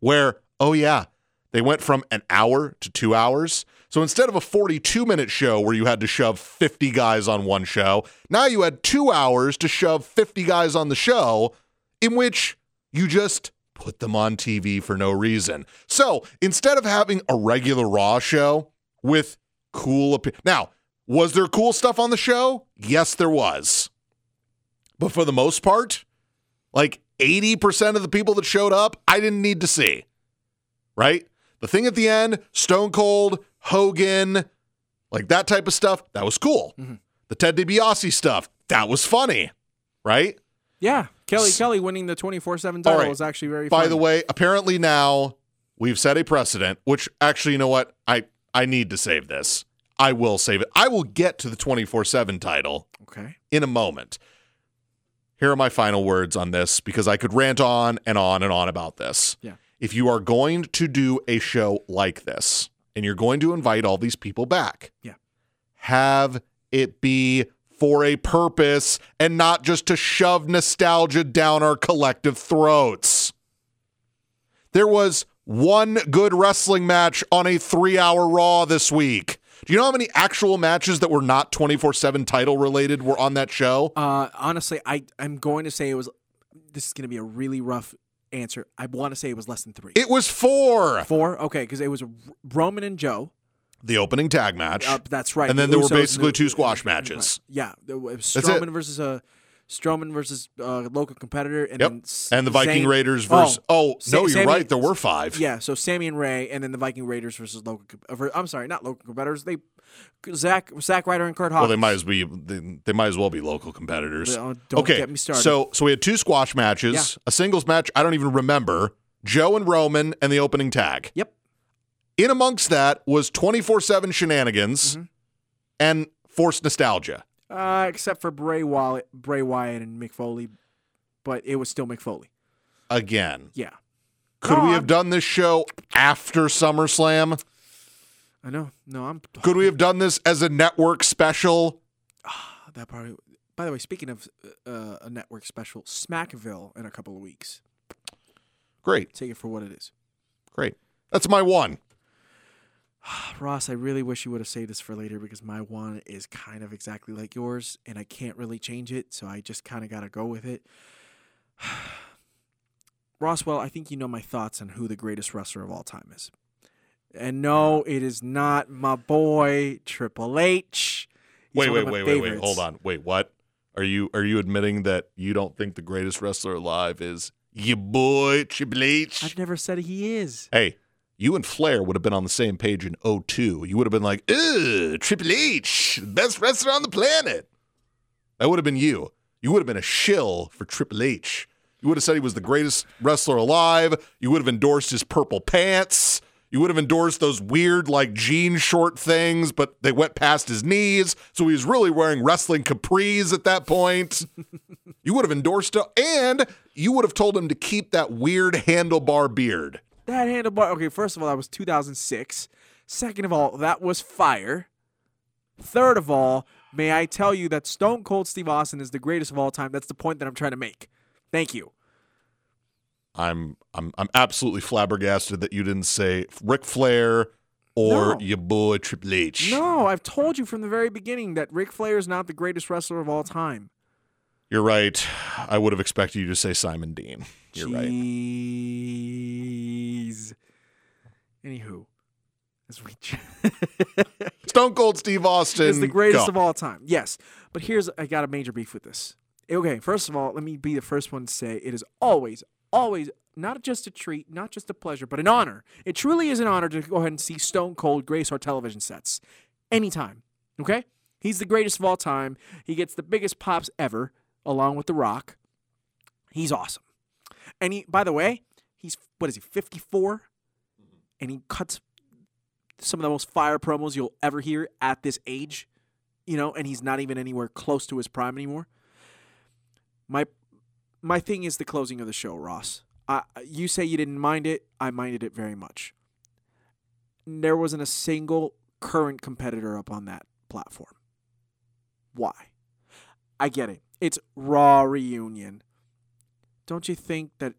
where, oh, yeah, they went from an hour to two hours. So instead of a 42 minute show where you had to shove 50 guys on one show, now you had two hours to shove 50 guys on the show, in which you just put them on TV for no reason. So instead of having a regular Raw show with cool opinion. Now, was there cool stuff on the show? Yes, there was. But for the most part, like 80% of the people that showed up, I didn't need to see. Right? The thing at the end, Stone Cold, Hogan, like that type of stuff, that was cool. Mm-hmm. The Ted DiBiase stuff, that was funny. Right? Yeah, Kelly S- Kelly winning the twenty four seven title right. was actually very. Funny. By funny. the way, apparently now we've set a precedent, which actually, you know what? I, I need to save this. I will save it. I will get to the 24 7 title okay, in a moment. Here are my final words on this because I could rant on and on and on about this. Yeah. If you are going to do a show like this and you're going to invite all these people back, Yeah. have it be for a purpose and not just to shove nostalgia down our collective throats. There was one good wrestling match on a three hour Raw this week. Do you know how many actual matches that were not 24 7 title related were on that show? Uh, honestly, I I'm going to say it was. This is going to be a really rough answer. I want to say it was less than three. It was four. Four, okay, because it was Roman and Joe. The opening tag match. Uh, that's right. And then The there were Usos- basically two squash matches. Yeah, there was it. Strowman versus a Strowman versus a local competitor, and Yep. then And the Viking Raiders versus. Oh, Sa- no, you're Sammy- right. There were five. Yeah, so Sami and Rey, and then the Viking Raiders versus local. uh, I'm sorry, not local competitors. They Zach Zack Ryder and Curt Hawkins. Well, they might as be. They, they might as well be local competitors. Don't okay, get me started. so so we had two squash matches, Yeah. a singles match. I don't even remember. Joe and Roman and the opening tag. Yep. In amongst that was twenty four seven shenanigans Mm-hmm. and forced nostalgia. Uh, except for Bray Wyatt, Bray Wyatt and Mick Foley, but it was still Mick Foley. Again, Yeah, could No, we I'm- have done this show after SummerSlam? I know. No, I'm. Could we have done this as a network special? That probably. By the way, speaking of uh, a network special, Smackville in a couple of weeks. Great, Take it for what it is. great. That's my one. Ross, I really wish you would have saved this for later because my one is kind of exactly like yours, and I can't really change it, so I just kind of got to go with it. Roswell, I think you know my thoughts on who the greatest wrestler of all time is. And no, it is not my boy Triple H. He's Wait, wait, wait, wait, wait. Hold on. Wait, what? Are you are you admitting that you don't think the greatest wrestler alive is your boy Triple H? I've never said he is. Hey, you and Flair would have been on the same page in 02. You would have been like, "Ugh, Triple H, best wrestler on the planet." That would have been you. You would have been a shill for Triple H. You would have said he was the greatest wrestler alive. You would have endorsed his purple pants. You would have endorsed those weird, like jean short things, but they went past his knees. So he was really wearing wrestling capris at that point. you would have endorsed it, and you would have told him to keep that weird handlebar beard. That handlebar. Okay, first of all, that was 2006. Second of all, that was fire. Third of all, may I tell you that Stone Cold Steve Austin is the greatest of all time. That's the point that I'm trying to make. Thank you. I'm I'm I'm absolutely flabbergasted that you didn't say Ric Flair or No. your boy Triple H. No, I've told you from the very beginning that Ric Flair is not the greatest wrestler of all time. You're right. I would have expected you to say Simon Dean. You're right. Jeez. Anywho, as we Stone Cold Steve Austin is the greatest go. of all time. Yes, but here's I got a major beef with this. Okay, first of all, let me be the first one to say it is always, always not just a treat, not just a pleasure, but an honor. It truly is an honor to go ahead and see Stone Cold grace our television sets anytime. Okay, he's the greatest of all time. He gets the biggest pops ever, along with The Rock. He's awesome. And he, by the way, he's what is he, 54? And he cuts some of the most fire promos you'll ever hear at this age, you know, and he's not even anywhere close to his prime anymore. My my thing is the closing of the show, Ross. I, you say you didn't mind it. I minded it very much. There wasn't a single current competitor up on that platform. Why? I get it. It's Raw reunion. Don't you think that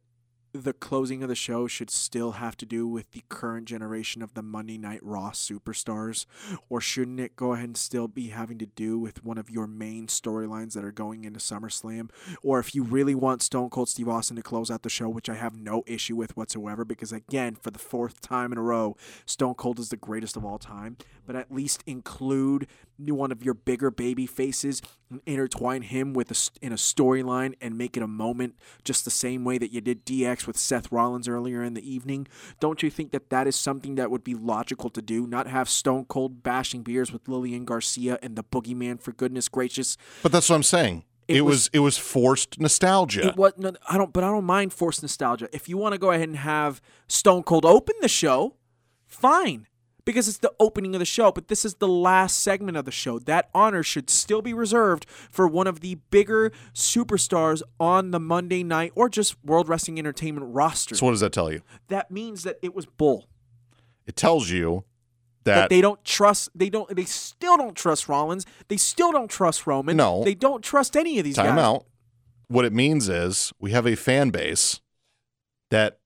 the closing of the show should still have to do with the current generation of the Monday Night Raw superstars? Or shouldn't it go ahead and still be having to do with one of your main storylines that are going into SummerSlam? Or if you really want Stone Cold Steve Austin to close out the show, which I have no issue with whatsoever, because again, for the fourth time in a row, Stone Cold is the greatest of all time, but at least include one of your bigger baby faces and intertwine him with a, in a storyline and make it a moment just the same way that you did DX with Seth Rollins earlier in the evening. Don't you think that that is something that would be logical to do? Not have Stone Cold bashing beers with Lillian Garcia and the Boogeyman, for goodness gracious. But that's what I'm saying. It, It was, was- it was forced nostalgia. It was no, I don't, but I don't mind forced nostalgia. If you want to go ahead and have Stone Cold open the show, fine, because it's the opening of the show. But this is the last segment of the show. That honor should still be reserved for one of the bigger superstars on the Monday night or just World Wrestling Entertainment roster. so what does that tell you? that means that it was bull. It tells you That that, they don't trust. They don't. They still don't trust Rollins. They still don't trust Roman. No. they don't trust any of these time guys. out. What it means is we have a fan base that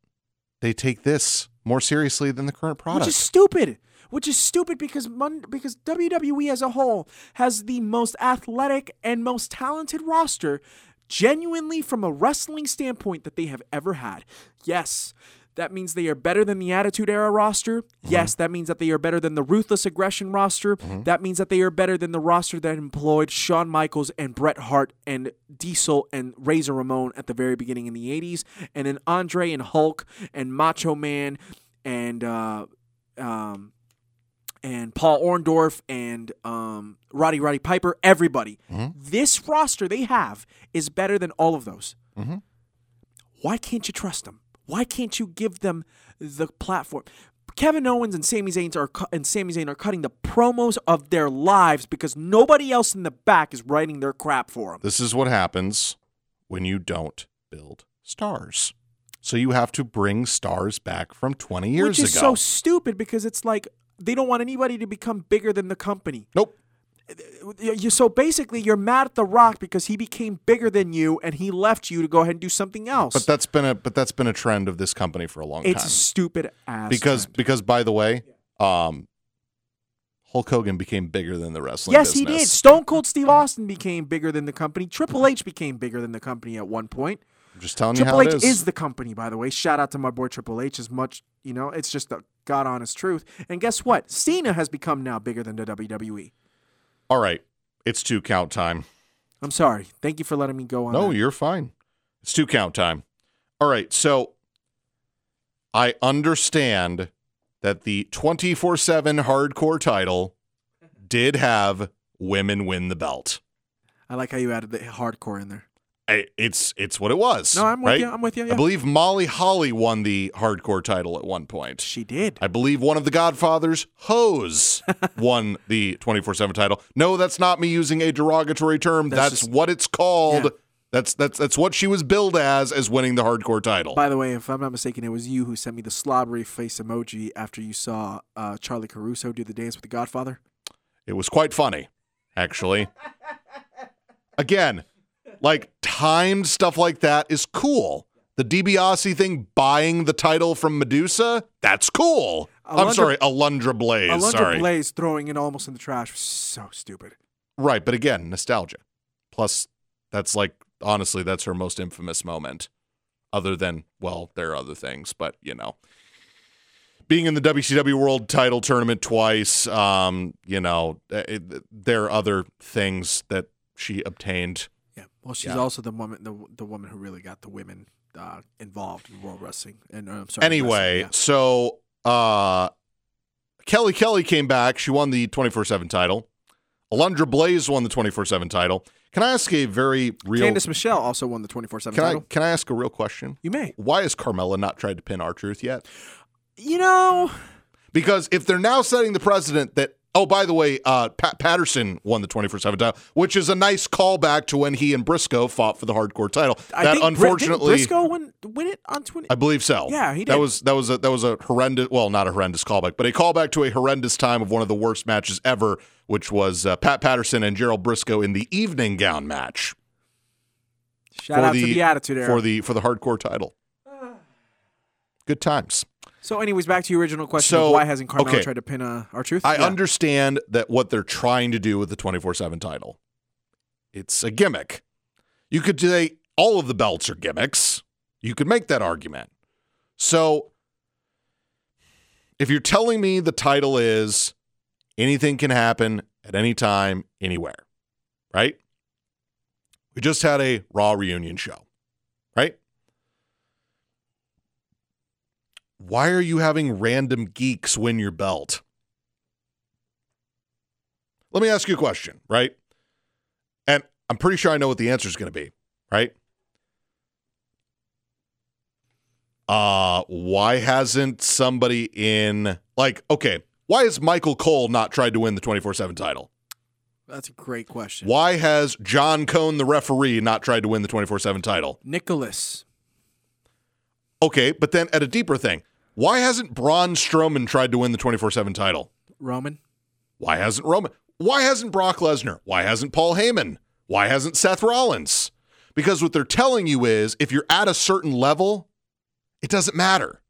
they take this more seriously than the current product. which is stupid. Which is stupid because Mon- because WWE as a whole has the most athletic and most talented roster, genuinely from a wrestling standpoint that they have ever had. Yes. That means they are better than the Attitude Era roster. Yes, that means that they are better than the Ruthless Aggression roster. That means that they are better than the roster that employed Shawn Michaels and Bret Hart and Diesel and Razor Ramon at the very beginning in the 80s, and then Andre and Hulk and Macho Man and uh, um, and Paul Orndorff and um, Roddy Roddy Piper, everybody. This roster they have is better than all of those. Mhm. Why can't you trust them? Why can't you give them the platform? Kevin Owens and Sami Zayn are cu- and Sami Zayn are cutting the promos of their lives because nobody else in the back is writing their crap for them. This is what happens when you don't build stars. So you have to bring stars back from 20 years ago. Which is ago. so stupid because it's like they don't want anybody to become bigger than the company. nope. you so basically you're mad at the rock because he became bigger than you and he left you to go ahead and do something else But that's been a but that's been a trend of this company for a long time. it's time. stupid ass because trend. because by the way, um Hulk Hogan became bigger than the wrestling yes he did stone cold steve austin became bigger than the company triple h became bigger than the company at one point I'm just telling triple you h how it is. is the company by the way shout out to my boy triple h as much you know it's just the god honest truth and guess what cena has become now bigger than the wwe All right. It's two count time. i'm sorry thank you for letting me go on No, that. you're fine. It's two count time. All right. So I understand that the 24 7 hardcore title did have women win the belt. i like how you added the hardcore in there I, it's it's what it was. no i'm with right? you i'm with you I believe Molly Holly won the hardcore title at one point. she did I believe one of the Godfathers, Hose, won the 24 7 title. No, that's not me using a derogatory term. That's That's, just- what it's called. Yeah. That's that's that's what she was billed as as winning the hardcore title. By the way, if I'm not mistaken, it was you who sent me the slobbery face emoji after you saw uh, Charlie Caruso do the dance with the Godfather. It was quite funny, actually. Again, like timed stuff like that is cool. The DiBiase thing buying the title from Medusa, that's cool. I'm sorry, Alundra Blaze. Alundra sorry. Blaze throwing it almost in the trash was so stupid. Right, but again, nostalgia. Plus, that's like honestly, that's her most infamous moment. Other than, well, there are other things, but you know, being in the WCW World Title Tournament twice, um, you know, it, there are other things that she obtained. Yeah. Well, she's Yeah. also the woman, the, the woman who really got the women uh, involved in world wrestling. And uh, I'm sorry. Anyway, wrestling, so uh, Kelly Kelly came back. She won the 24 7 title. Alundra Blaze won the 24 7 title. Can I ask a very real Candice Michelle also won the 24 7 can I title. can I ask a real question? You may. Why has Carmella not tried to pin R Truth yet? You know, Because if they're now setting the precedent that, oh, by the way, uh, Pat Patterson won the 24 7 title, which is a nice callback to when he and Briscoe fought for the hardcore title. I that think Bri- didn't unfortunately. Briscoe win, win it on 20. I believe so. Yeah, he did. That was that was a that was a horrendous. Well, not a horrendous callback, but a callback to a horrendous time of one of the worst matches ever, which was uh, Pat Patterson and Gerald Briscoe in the evening gown match Shout out to the Attitude Era. for the for the hardcore title. Good times. So, anyways, back to your original question So, of why hasn't Carmella okay. tried to pin uh, R Truth? I Yeah. understand that what they're trying to do with the 24 7 title. It's a gimmick. You could say all of the belts are gimmicks. You could make that argument. So if you're telling me the title is anything can happen at any time, anywhere, right? We just had a Raw reunion show, right? Why are you having random geeks win your belt? Let me ask you a question, right? And I'm pretty sure I know what the answer is going to be, right? Uh, why hasn't somebody in like okay, why has Michael Cole not tried to win the 24/7 title? That's a great question. Why has John Cone the referee not tried to win the 24/7 title? Nicholas. Okay, but then at a deeper thing, why hasn't Braun Strowman tried to win the 24/7 title? Roman. Why hasn't Roman? Why hasn't Brock Lesnar? Why hasn't Paul Heyman? Why hasn't Seth Rollins? Because what they're telling you is if you're at a certain level, it doesn't matter.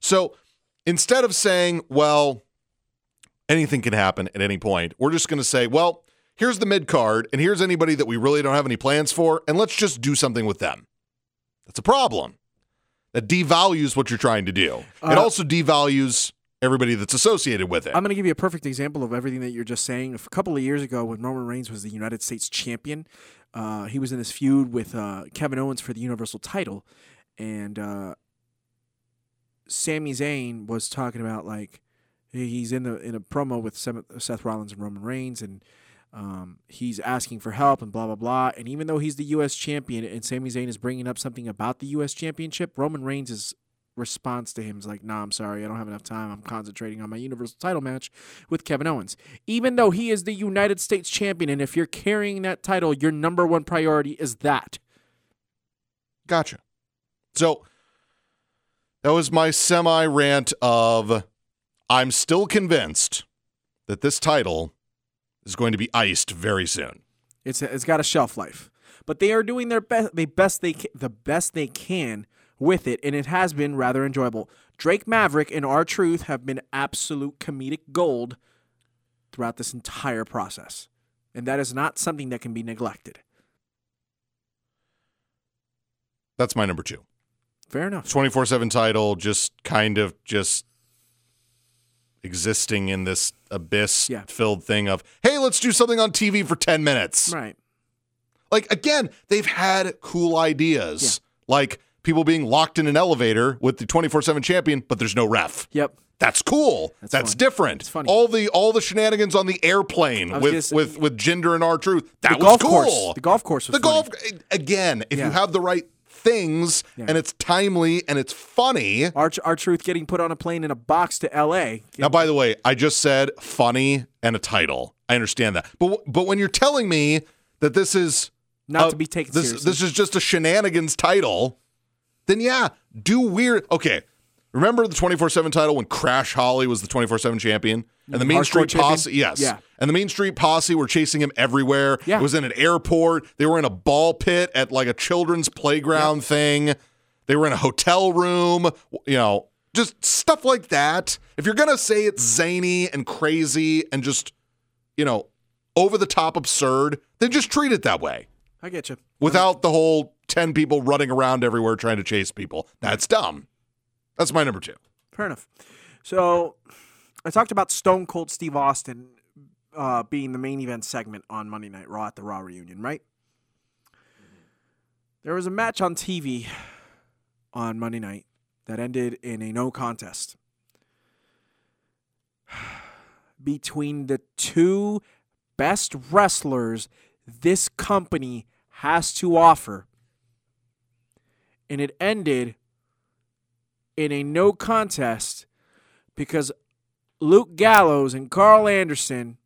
So instead of saying, well, anything can happen at any point, we're just going to say, well, here's the mid card, and here's anybody that we really don't have any plans for, and let's just do something with them. That's a problem. That devalues what you're trying to do. it Uh, also devalues everybody that's associated with it. I'm going to give you a perfect example of everything that you're just saying. A couple of years ago, when Roman Reigns was the United States champion, uh, he was in this feud with uh, Kevin Owens for the Universal title, and uh, Sami Zayn was talking about like he's in the in a promo with Seth Rollins and Roman Reigns, and um, he's asking for help and blah blah blah. And even though he's the U.S. champion, and Sami Zayn is bringing up something about the U.S. championship, Roman Reigns' response to him is like, "Nah, I'm sorry, I don't have enough time. I'm concentrating on my Universal title match with Kevin Owens." Even though he is the United States champion, and if you're carrying that title, your number one priority is that. Gotcha. So that was my semi rant of I'm still convinced that this title is going to be iced very soon. It's it's got a shelf life, but they are doing their best. They best they ca- the best they can with it, and it has been rather enjoyable. Drake Maverick and R Truth have been absolute comedic gold throughout this entire process, and that is not something that can be neglected. That's my number two. Fair enough. 24 7 title, just kind of just existing in this abyss Yeah. filled thing of, hey, let's do something on TV for 10 minutes. Right. Like, again, they've had cool ideas, like people being locked in an elevator with the 24 7 champion, but there's no ref. Yep. That's cool. That's, That's different. It's funny. All the all the shenanigans on the airplane with gonna with with Jinder and R Truth. That the was golf cool. course. The golf course was The funny. golf again. If you have the right things Yeah. and it's timely and it's funny. Our, R Truth getting put on a plane in a box to L.A. Now, by the way, I just said funny and a title. I understand that, but but when you're telling me that this is Not uh, to be taken this seriously. this is just a shenanigans title, then yeah, do weird. Okay, remember the 24 seven title when Crash Holly was the 24 seven champion and the Mean Street champion? Posse? Yes, Yeah. and the Mean Street Posse were chasing him everywhere. Yeah. it was in an airport. They were in a ball pit at like a children's playground thing. They were in a hotel room. You know, just stuff like that. If you're gonna say it's zany and crazy and just you know over the top absurd, then just treat it that way I get you. without the whole 10 people running around everywhere trying to chase people. That's dumb. That's my number two. Fair enough. So I talked about Stone Cold Steve Austin uh, being the main event segment on Monday Night Raw at the Raw reunion, right? There was a match on TV on Monday night that ended in a no contest between the two best wrestlers this company has to offer. And it ended in a no contest because Luke Gallows and Karl Anderson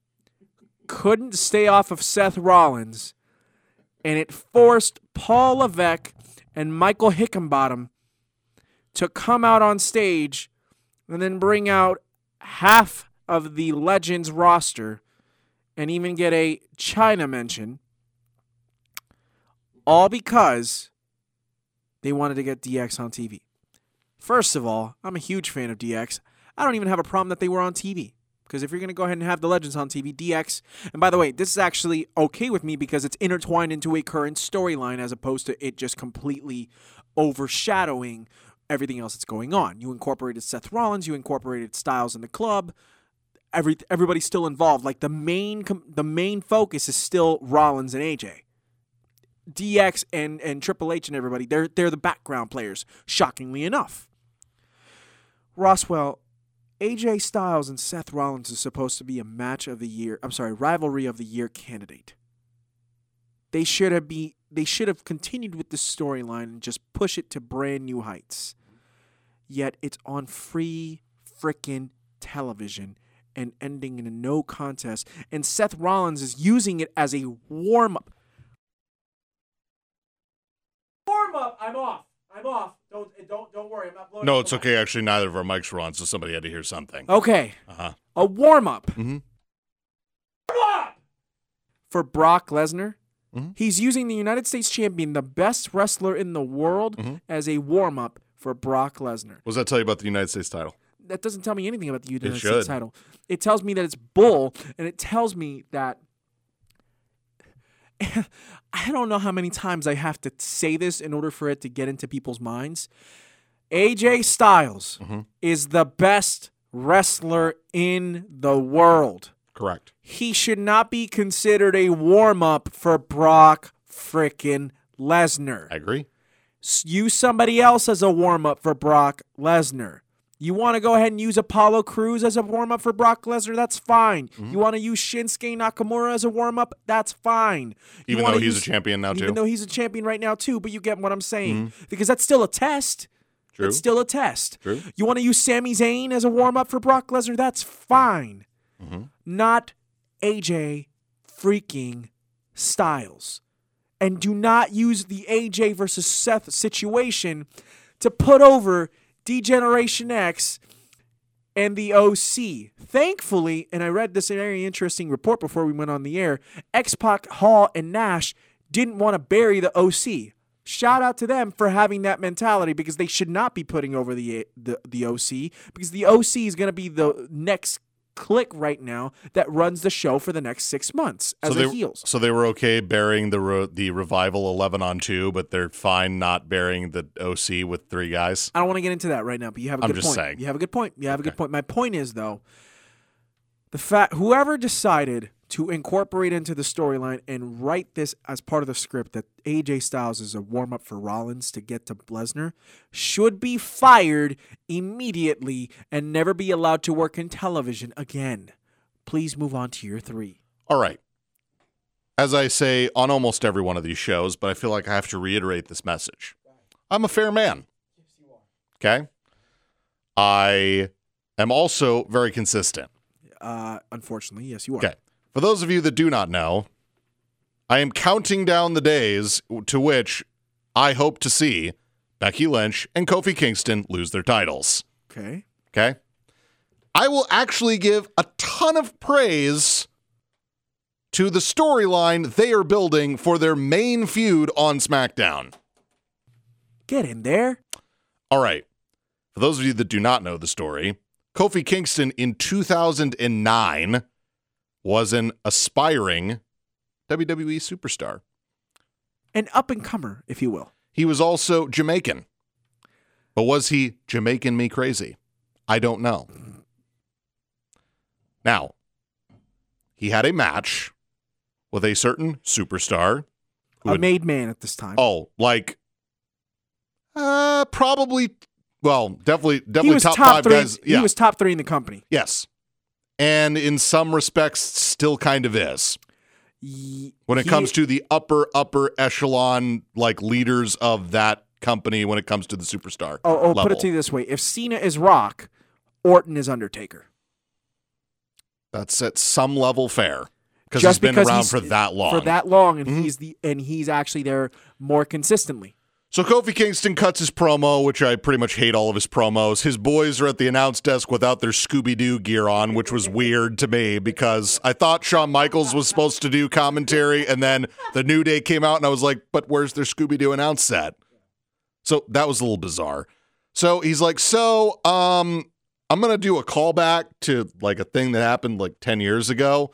couldn't stay off of Seth Rollins, and it forced Paul Levesque and Michael Hickenbottom to come out on stage and then bring out half of the Legends roster and even get a Chyna mention, all because they wanted to get DX on TV. First of all, I'm a huge fan of DX. I don't even have a problem that they were on TV. Because if you're going to go ahead and have the Legends on TV, DX, and by the way, this is actually okay with me because it's intertwined into a current storyline as opposed to it just completely overshadowing everything else that's going on. You incorporated Seth Rollins, you incorporated Styles in the club. Every everybody's still involved. Like the main the main focus is still Rollins and AJ. DX and and Triple H and everybody, they're they're the background players. Shockingly enough, Roswell, AJ Styles and Seth Rollins is supposed to be a match of the year. I'm sorry, rivalry of the year candidate. They should have be they should have continued with this storyline and just push it to brand new heights. Yet it's on free frickin' television and ending in a no contest. And Seth Rollins is using it as a warm up. Warm up. I'm off. I'm off. Don't don't don't worry. I'm not blowing. No, it's the mic. okay. Actually, neither of our mics were on, so somebody had to hear something. Okay. Uh-huh. A warm up. Mhm. For Brock Lesnar. Mhm. He's using the United States champion, the best wrestler in the world, Mhm. as a warm up for Brock Lesnar. What does that tell you about the United States title? That doesn't tell me anything about the United. States title. It tells me that it's bull, and it tells me that I don't know how many times I have to say this in order for it to get into people's minds. AJ Styles Mhm. is the best wrestler in the world. Correct. He should not be considered a warm up for Brock frickin' Lesnar. I agree. Use somebody else as a warm up for Brock Lesnar. You want to go ahead and use Apollo Crews as a warm up for Brock Lesnar? That's fine. Mm-hmm. You want to use Shinsuke Nakamura as a warm up? That's fine. You Even though he's use- a champion now, too. Even though he's a champion right now too, but you get what I'm saying because that's still a test. True. It's still a test. True. You want to use Sami Zayn as a warm up for Brock Lesnar? That's fine. Mm-hmm. Not AJ freaking Styles. And do not use the AJ versus Seth situation to put over D-Generation X and the OC. Thankfully, and I read this very interesting report before we went on the air, X Pac, Hall, and Nash didn't want to bury the OC. Shout out to them for having that mentality because they should not be putting over the the, the OC because the OC is going to be the next Kliq right now that runs the show for the next six months as so they, heels. So they were okay burying the re- the revival eleven on two, but they're fine not burying the OC with three guys. I don't want to get into that right now, but you have a I'm good just point. saying. You have a good point. You have a good point. My point is though, the fact whoever decided to incorporate into the storyline and write this as part of the script that AJ Styles is a warm up for Rollins to get to Lesnar should be fired immediately and never be allowed to work in television again. Please move on to your three. All right. As I say on almost every one of these shows, but I feel like I have to reiterate this message. I'm a fair man. Okay. I am also very consistent. Uh, unfortunately, yes, you are. Okay. For those of you that do not know, I am counting down the days to which I hope to see Becky Lynch and Kofi Kingston lose their titles. Okay. Okay. I will actually give a ton of praise to the storyline they are building for their main feud on SmackDown. Get in there. All right. For those of you that do not know the story, Kofi Kingston in 2009 was an aspiring WWE superstar. An up and comer, if you will. He was also Jamaican. But was he Jamaican me crazy? I don't know. Now, he had a match with a certain superstar. A had- made man at this time. oh, like uh probably well, definitely definitely top, top, five three. guys. Yeah. He was top three in the company. yes. And in some respects still kind of is. When it he- comes to the upper upper echelon like leaders of that company when it comes to the superstar. oh, oh put it to you this way: if Cena is Rock, Orton is Undertaker. That's at some level fair because he's been around for that long. For that long, and Mhm. he's the and he's actually there more consistently. So Kofi Kingston cuts his promo, which I pretty much hate all of his promos. His boys are at the announce desk without their Scooby Doo gear on, which was weird to me because I thought Shawn Michaels was supposed to do commentary, and then the New Day came out, and I was like, "But where's their Scooby Doo announce set?" So that was a little bizarre. So he's like, "So, um, I'm gonna do a callback to like a thing that happened like ten years ago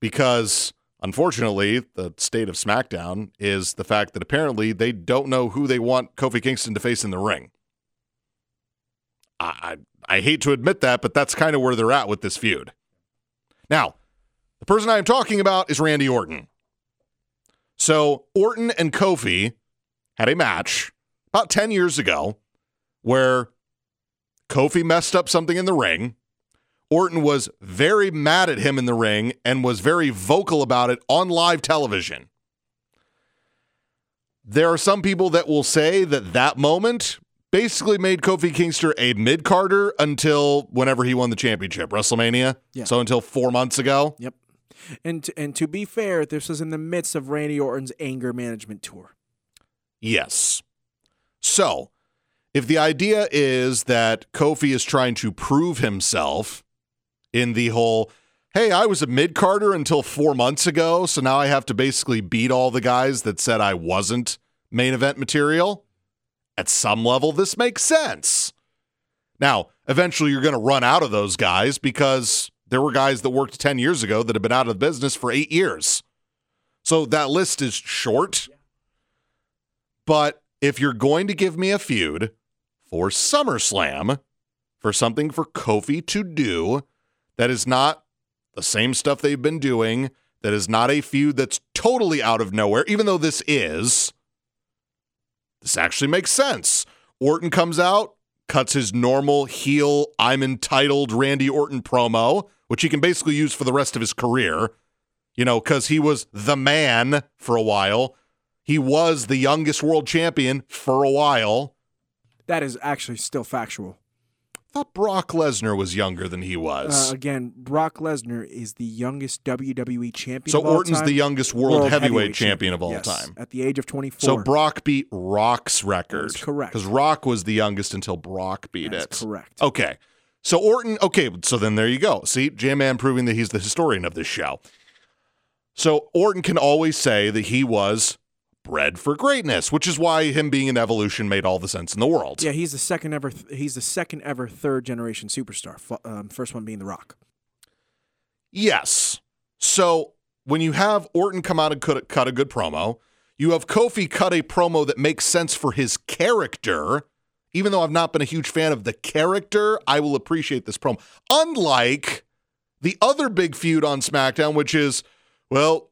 because." Unfortunately, the state of SmackDown is the fact that apparently they don't know who they want Kofi Kingston to face in the ring. I, I, I hate to admit that, but that's kind of where they're at with this feud. Now, the person I am talking about is Randy Orton. So, Orton and Kofi had a match about 10 years ago where Kofi messed up something in the ring. Orton was very mad at him in the ring and was very vocal about it on live television. There are some people that will say that that moment basically made Kofi Kingston a mid carder until whenever he won the championship, WrestleMania. Yeah. So until four months ago. Yep. And to, and to be fair, this was in the midst of Randy Orton's anger management tour. Yes. So, if the idea is that Kofi is trying to prove himself in the whole, hey, I was a mid carder until four months ago, so now I have to basically beat all the guys that said I wasn't main event material, at some level, this makes sense. Now, eventually, you're going to run out of those guys because there were guys that worked 10 years ago that have been out of the business for eight years. So that list is short. But if you're going to give me a feud for SummerSlam, for something for Kofi to do that is not the same stuff they've been doing, that is not a feud that's totally out of nowhere, even though this is, this actually makes sense. Orton comes out, cuts his normal heel, I'm entitled Randy Orton promo, which he can basically use for the rest of his career, you know, because he was the man for a while. He was the youngest world champion for a while. That is actually still factual. I thought Brock Lesnar was younger than he was. Uh, again, Brock Lesnar is the youngest WWE champion. so of all Orton's the youngest world, World heavyweight, champion, of all yes, time. at the age of 24. So Brock beat Rock's record. That's correct. Because Rock was the youngest until Brock beat That's it. correct. Okay. So Orton, okay, so then there you go. See, J Man proving that he's the historian of this show. So Orton can always say that he was bred for greatness, which is why him being an evolution made all the sense in the world. Yeah, he's the second ever. He's the second ever third generation superstar. Fu- Um, first one being The Rock. Yes. So when you have Orton come out and cut, cut a good promo, you have Kofi cut a promo that makes sense for his character. Even though I've not been a huge fan of the character, I will appreciate this promo. Unlike the other big feud on SmackDown, which is, well,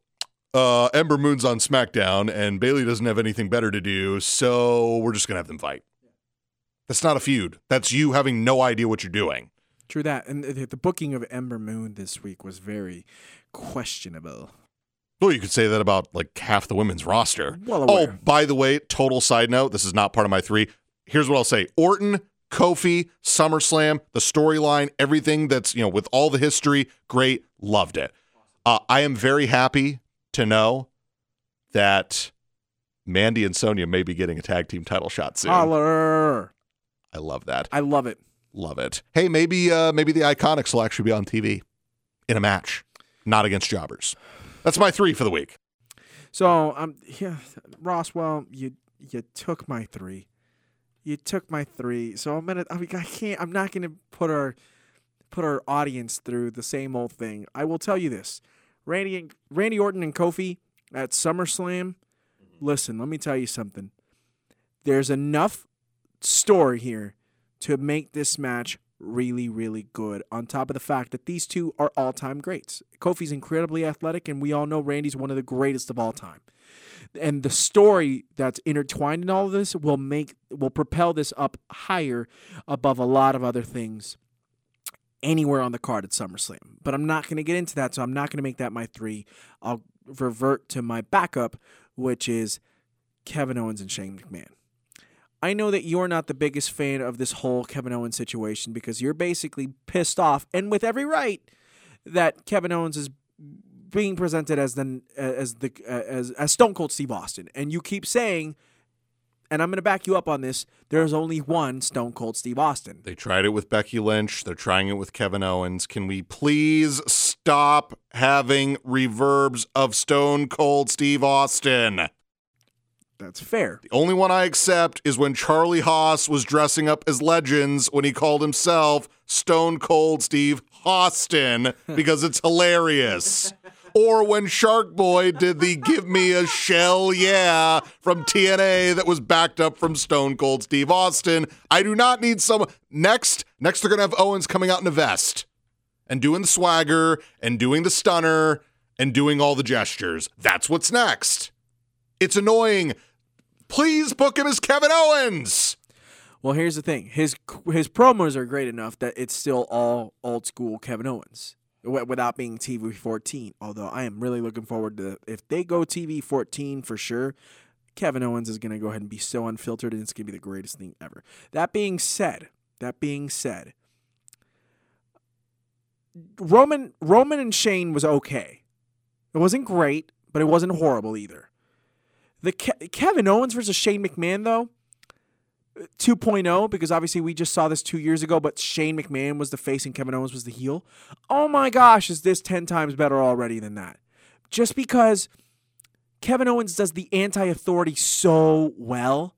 uh, Ember Moon's on SmackDown and Bayley doesn't have anything better to do, so we're just going to have them fight. That's not a feud. That's you having no idea what you're doing. True that, and the, the booking of Ember Moon this week was very questionable. Well, you could say that about like half the women's roster. Well Oh, by the way, total side note, this is not part of my three. Here's what I'll say Orton, Kofi, SummerSlam, the storyline, everything that's, you know, with all the history, great, loved it. Uh, I am very happy to know that Mandy and Sonya may be getting a tag team title shot soon. Holler! I love that. I love it. Love it. Hey, maybe uh, maybe the Iconics will actually be on TV in a match, not against jobbers. That's my three for the week. So um yeah, Roswell, you you took my three. You took my three. So I'm gonna I mean I can't I'm not gonna put our put our audience through the same old thing. I will tell you this. Randy and Randy Orton and Kofi at SummerSlam. Mm-hmm. Listen, let me tell you something. There's enough story here to make this match really, really good. On top of the fact that these two are all time greats. Kofi's incredibly athletic, and we all know Randy's one of the greatest of all time. And the story that's intertwined in all of this will make will propel this up higher above a lot of other things anywhere on the card at SummerSlam. But I'm not going to get into that, so I'm not going to make that my three. I'll revert to my backup, which is Kevin Owens and Shane McMahon. I know that you're not the biggest fan of this whole Kevin Owens situation because you're basically pissed off, and with every right, that Kevin Owens is being presented as the as the as as Stone Cold Steve Austin, and you keep saying, and I'm going to back you up on this. There's only one Stone Cold Steve Austin. They tried it with Becky Lynch. They're trying it with Kevin Owens. Can we please stop having reverbs of Stone Cold Steve Austin? That's fair. The only one I accept is when Charlie Haas was dressing up as legends when he called himself Stone Cold Steve Austin because it's hilarious. Or when Shark Boy did the Give Me a Shell Yeah from TNA that was backed up from Stone Cold Steve Austin. I do not need some. Next, next they're going to have Owens coming out in a vest and doing the swagger and doing the stunner and doing all the gestures. That's what's next. It's annoying. Please book him as Kevin Owens. Well, here's the thing: his his promos are great enough that it's still all old school Kevin Owens without being TV 14. Although I am really looking forward to if they go TV 14 for sure. Kevin Owens is going to go ahead and be so unfiltered, and it's going to be the greatest thing ever. That being said, that being said, Roman Roman and Shane was okay. It wasn't great, but it wasn't horrible either. The Ke- Kevin Owens versus Shane McMahon though, 2.0 because obviously we just saw this 2 years ago but Shane McMahon was the face and Kevin Owens was the heel. Oh my gosh, is this 10 times better already than that? Just because Kevin Owens does the anti-authority so well,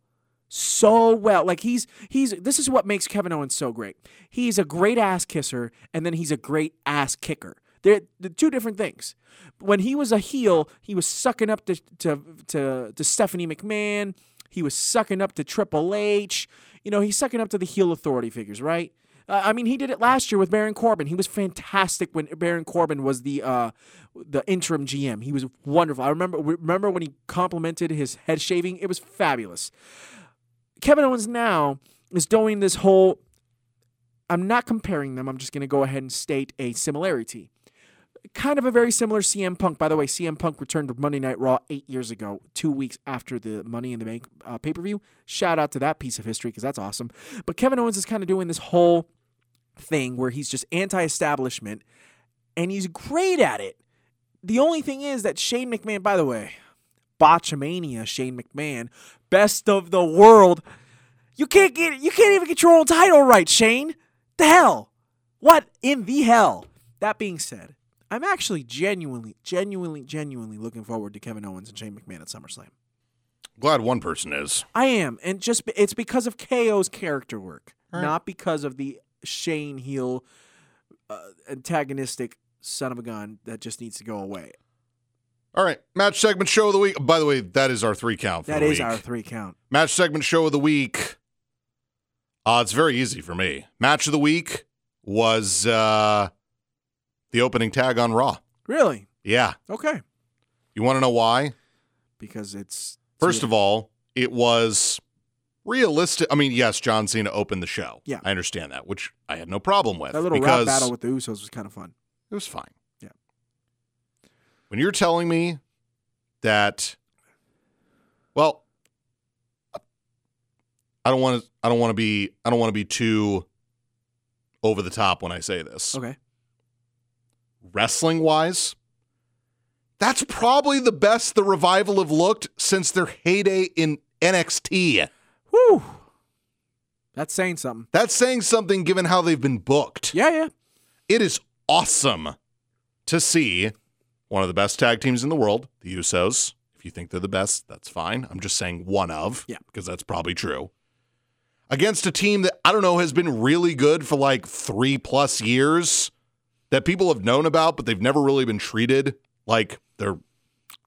so well. Like he's he's this is what makes Kevin Owens so great. He's a great ass kisser and then he's a great ass kicker. They're, they're two different things. When he was a heel, he was sucking up to to to, to Stephanie McMahon. He was sucking up to Triple H. You know, he's sucking up to the heel authority figures, right? Uh, I mean, he did it last year with Baron Corbin. He was fantastic when Baron Corbin was the uh, the interim GM. He was wonderful. I remember remember when he complimented his head shaving. It was fabulous. Kevin Owens now is doing this whole. I'm not comparing them. I'm just going to go ahead and state a similarity. Kind of a very similar CM Punk. By the way, CM Punk returned to Monday Night Raw eight years ago, two weeks after the Money in the Bank uh, pay per view. Shout out to that piece of history because that's awesome. But Kevin Owens is kind of doing this whole thing where he's just anti establishment and he's great at it. The only thing is that Shane McMahon, by the way, Botchamania, Shane McMahon, best of the world. You can't get you can't even get your own title right, Shane. The hell? What in the hell? That being said, I'm actually genuinely, genuinely, genuinely looking forward to Kevin Owens and Shane McMahon at SummerSlam. Glad one person is. I am, and just it's because of KO's character work, Right. not because of the Shane heel uh, antagonistic son of a gun that just needs to go away. All right, match segment show of the week. By the way, that is our three count. For That the is week. our three count. match segment show of the week. Uh, it's very easy for me. Match of the week was uh, the opening tag on Raw. Really? Yeah, Okay. you want to know why? Because it's First of all, it was realistic. I mean, yes, John Cena opened the show. Yeah. I understand that, which I had no problem with that little rap battle with the Usos was kind of fun. it was fine. Yeah. When you're telling me that, well, I don't want to. I don't want to be. I don't want to be too over the top when I say this. Okay. Wrestling wise, that's probably the best the revival have looked since their heyday in NXT. Whew. That's saying something. That's saying something given how they've been booked. Yeah, yeah. It is awesome to see one of the best tag teams in the world, the Usos. If you think they're the best, that's fine. I'm just saying one of, Yeah. because that's probably true. Against a team that I don't know has been really good for like three plus years, that people have known about, but they've never really been treated like they're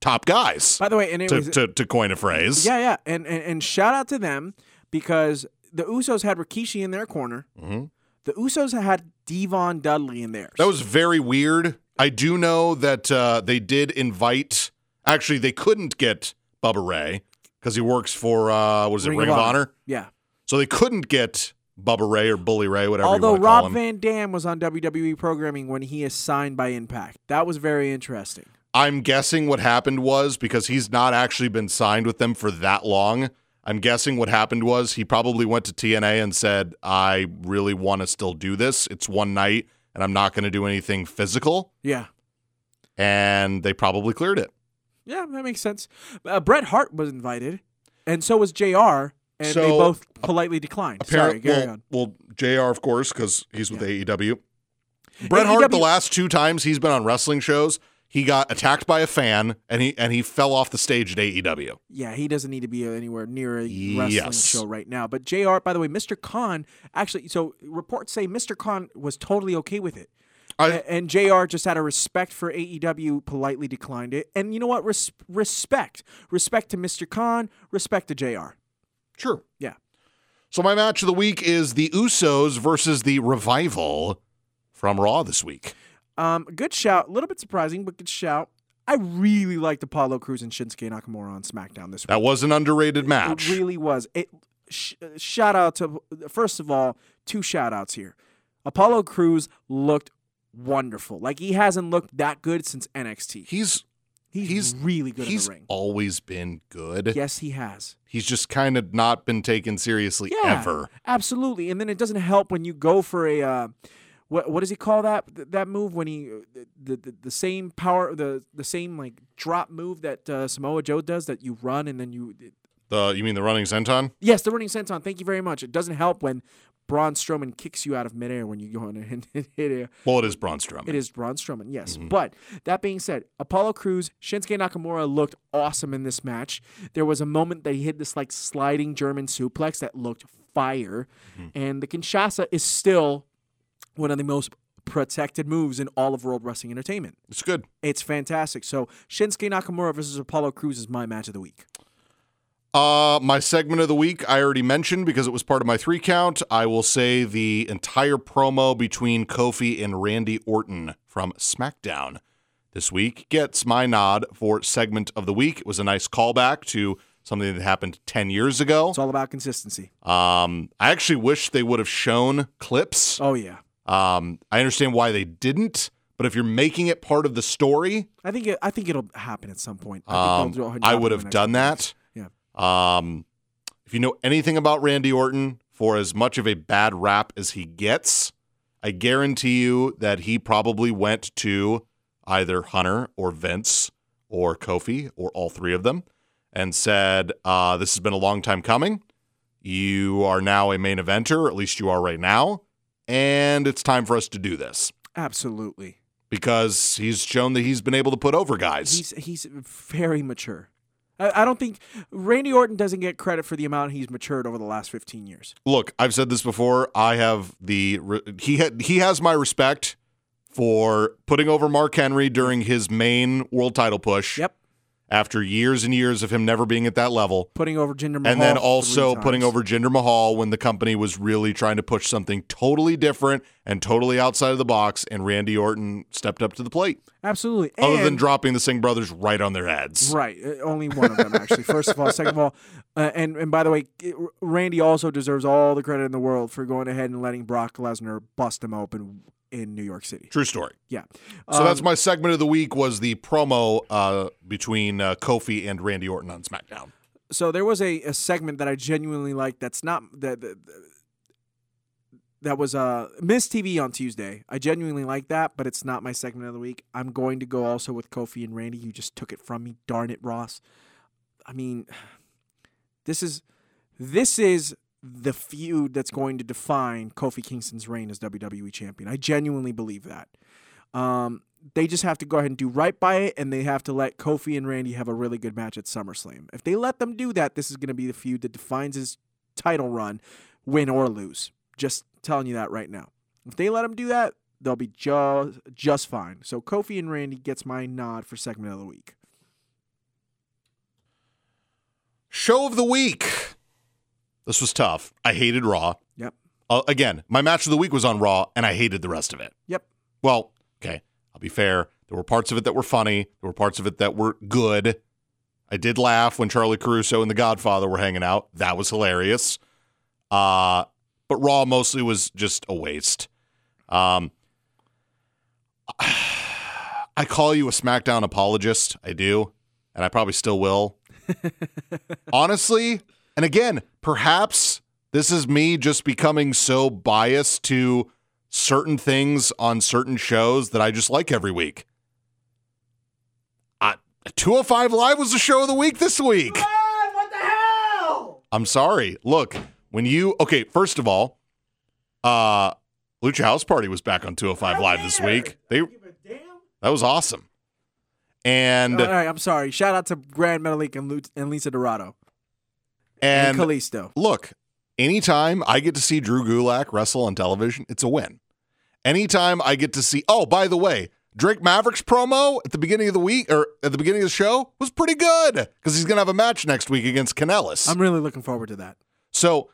top guys. By the way, and To, was to, to coin a phrase. yeah, yeah, and, and and shout out to them because the Usos had Rikishi in their corner. Mhm. The Usos had D-Von Dudley in theirs. That was very weird. I do know that uh, they did invite. Actually, they couldn't get Bubba Ray because he works for uh, what is it, Ring, of Honor. Yeah. So they couldn't get Bubba Ray or Bully Ray, whatever Although you want to call Rob. Van Dam was on WWE programming when he is signed by Impact. That was very interesting. I'm guessing what happened was because he's not actually been signed with them for that long. I'm guessing what happened was he probably went to TNA and said, "I really want to still do this. It's one night, and I'm not going to do anything physical." Yeah. And they probably cleared it. Yeah, that makes sense. Uh, Bret Hart was invited, and so was JR, and they both politely declined. Sorry, carry well, on. well, JR, of course, because he's with Yeah. AEW. Bret Hart, the last two times he's been on wrestling shows, he got attacked by a fan and he and he fell off the stage at AEW. Yeah, he doesn't need to be anywhere near a Yes. wrestling show right now. But JR, by the way, Mr. Khan actually, so reports say Mr. Khan was totally okay with it. I- and JR just out of respect for AEW politely declined it. And you know what? Res- respect. Respect to Mr. Khan, respect to JR. Sure. Yeah. So my match of the week is the Usos versus the Revival from Raw this week. Um, good shout. A little bit surprising, but good shout. I really liked Apollo Crews and Shinsuke Nakamura on SmackDown this week. That was an underrated match. It really was. It sh- shout out to first of all, two shout outs here. Apollo Crews looked wonderful. Like he hasn't looked that good since NXT. he's He's, he's- really good he's in the ring. always been good. Yes, he has. He's just kind of not been taken seriously Yeah, ever. absolutely. And then it doesn't help when you go for a uh, what what does he call that that move when he the, the the same power the the same like drop move that uh, Samoa Joe does that you run and then you The you mean the running senton? yes the running senton. Thank you very much. It doesn't help when Braun Strowman kicks you out of midair when you go in and hit it. Well, it is Braun Strowman. It is Braun Strowman, yes. Mm-hmm. But that being said, Apollo Crews, Shinsuke Nakamura looked awesome in this match. There was a moment that he hit this like sliding German suplex that looked fire, Mm-hmm. and the Kinshasa is still one of the most protected moves in all of World Wrestling Entertainment. It's good. It's fantastic. So Shinsuke Nakamura versus Apollo Crews is my match of the week. Uh, my segment of the week I already mentioned because it was part of my three count. I will say the entire promo between Kofi and Randy Orton from SmackDown this week gets my nod for segment of the week. It was a nice callback to something that happened 10 years ago. It's all about consistency. Um, I actually wish they would have shown clips. Oh yeah. Um, I understand why they didn't, but if you're making it part of the story, I think it, I think it'll happen at some point. I, um, think they'll do I would have done that. Um, if you know anything about Randy Orton, for as much of a bad rap as he gets, I guarantee you that he probably went to either Hunter or Vince or Kofi or all three of them and said, uh, This has been a long time coming. You are now a main eventer, or at least you are right now, and it's time for us to do this Absolutely. because he's shown that he's been able to put over guys. He's he's very mature. I, I don't think Randy Orton doesn't get credit for the amount he's matured over the last 15 years. look, I've said this before. I have the he had he has my respect for putting over Mark Henry during his main world title push. Yep. After years and years of him never being at that level. Putting over Jinder Mahal. And then also putting over Jinder Mahal when the company was really trying to push something totally different and totally outside of the box, and Randy Orton stepped up to the plate. Absolutely. Other than dropping the Singh brothers right on their heads. Right, uh, only one of them actually. First of all, second of all, uh, and and by the way, Randy also deserves all the credit in the world for going ahead and letting Brock Lesnar bust him open in New York City. True story. Yeah. So that's Um, my segment of the week was the promo uh, between uh, Kofi and Randy Orton on SmackDown. so there was a, a segment that I genuinely liked. That's not that that, that was uh Miss TV on Tuesday. I genuinely like that, but it's not my segment of the week. I'm going to go also with Kofi and Randy. You just took it from me. Darn it, Ross. I mean, this is this is the feud that's going to define Kofi Kingston's reign as WWE champion. I genuinely believe that. Um, they just have to go ahead and do right by it, and they have to let Kofi and Randy have a really good match at SummerSlam. If they let them do that, this is going to be the feud that defines his title run, win or lose. Just telling you that right now. If they let him do that, they'll be just just fine. So Kofi and Randy gets my nod for segment of the week. Show of the week. This was tough. I hated Raw. Yep. Uh, again, my match of the week was on Raw, and I hated the rest of it. Yep. Well, okay, I'll be fair. There were parts of it that were funny. There were parts of it that were good. I did laugh when Charly Caruso and The Godfather were hanging out. That was hilarious. Uh, but Raw mostly was just a waste. Um, I call you a SmackDown apologist. I do, and I probably still will. Honestly, and again, perhaps this is me just becoming so biased to certain things on certain shows that I just like every week. I, 205 Live was the show of the week this week. what the hell? I'm sorry. Look, when you okay, first of all, uh Lucha House Party was back on 205 Live this week. They that was awesome. And All right, I'm sorry. Shout out to Grand Metalik and, Lu- and Lince Dorado and, and Kalisto. look, anytime I get to see Drew Gulak wrestle on television, it's a win. Anytime I get to see, oh, by the way, Drake Maverick's promo at the beginning of the week or at the beginning of the show was pretty good because he's going to have a match next week against Kanellis. I'm really looking forward to that. So,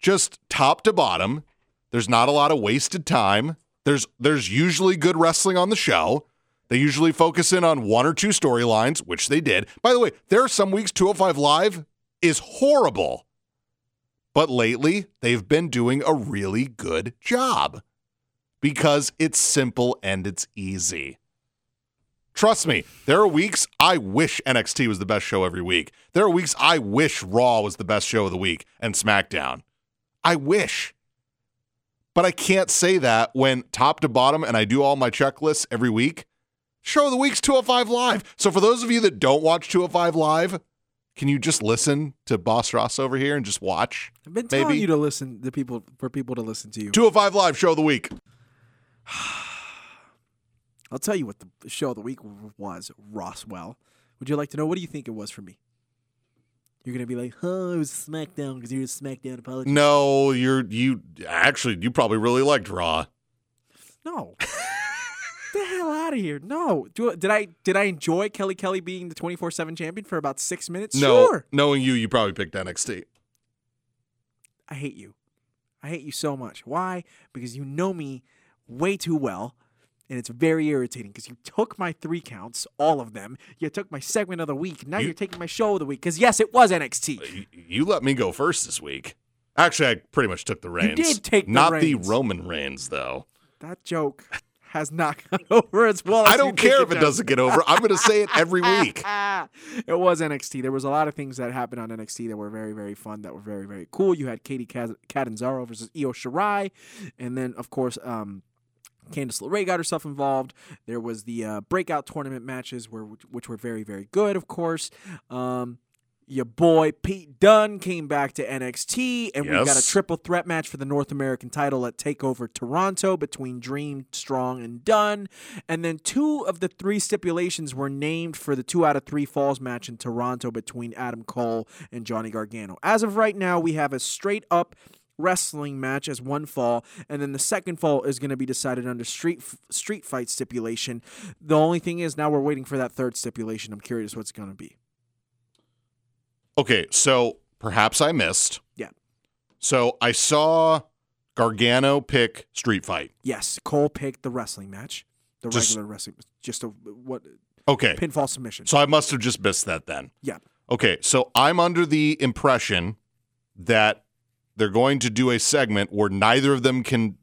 just top to bottom, there's not a lot of wasted time. There's there's usually good wrestling on the show. They usually focus in on one or two storylines, which they did. By the way, there are some weeks 205 Live is horrible. But lately, they've been doing a really good job because it's simple and it's easy. Trust me, there are weeks I wish NXT was the best show every week. There are weeks I wish Raw was the best show of the week and SmackDown. I wish. But I can't say that when top to bottom and I do all my checklists every week. Show of the week's 205 Live. So for those of you that don't watch 205 Live, Can you just listen to Boss Ross over here and just watch? I've been telling Maybe. you to listen to people for people to listen to you. 205 Live Show of the Week. I'll tell you what the show of the week was, Roswell. Would you like to know? What do you think it was for me? You're gonna be like, "Oh, it was SmackDown because you're a SmackDown apologist." No, you're you actually you probably really liked Raw. No. the hell out of here! No, Do, did I did I enjoy Kelly Kelly being the twenty four seven champion for about six minutes? No, Sure. knowing you, you probably picked NXT. I hate you. I hate you so much. Why? Because you know me way too well, and it's very irritating because you took my three counts, all of them. You took my segment of the week. Now You- you, are taking my show of the week because yes, it was NXT. Uh, you, you let me go first this week. Actually, I pretty much took the reins. did take the not reins. the Roman reigns though. That joke has not gone over as well. as I don't care if it does. doesn't get over. I'm going to say it every week. it was NXT. There was a lot of things that happened on NXT that were very, very fun, that were very, very cool. You had Katie Kaz- Catanzaro versus Io Shirai, and then of course, um, Candice LeRae got herself involved. There was the uh, breakout tournament matches, where which were very, very good. Of course, um, your boy Pete Dunne came back to NXT, and we got a triple threat match for the North American title at Takeover Toronto between Dream, Strong, and Dunne. And then two of the three stipulations were named for the two out of three falls match in Toronto between Adam Cole and Johnny Gargano. As of right now, we have a straight up wrestling match as one fall, and then the second fall is going to be decided under street street fight stipulation. The only thing is now we're waiting for that third stipulation. I'm curious what's going to be. Okay, so perhaps I missed. Yeah. So I saw Gargano pick Street Fight. Yes, Cole picked the wrestling match, the Just- regular wrestling, just a what Okay. pinfall submission. So I must have just missed that then. Yeah. Okay, so I'm under the impression that they're going to do a segment where neither of them can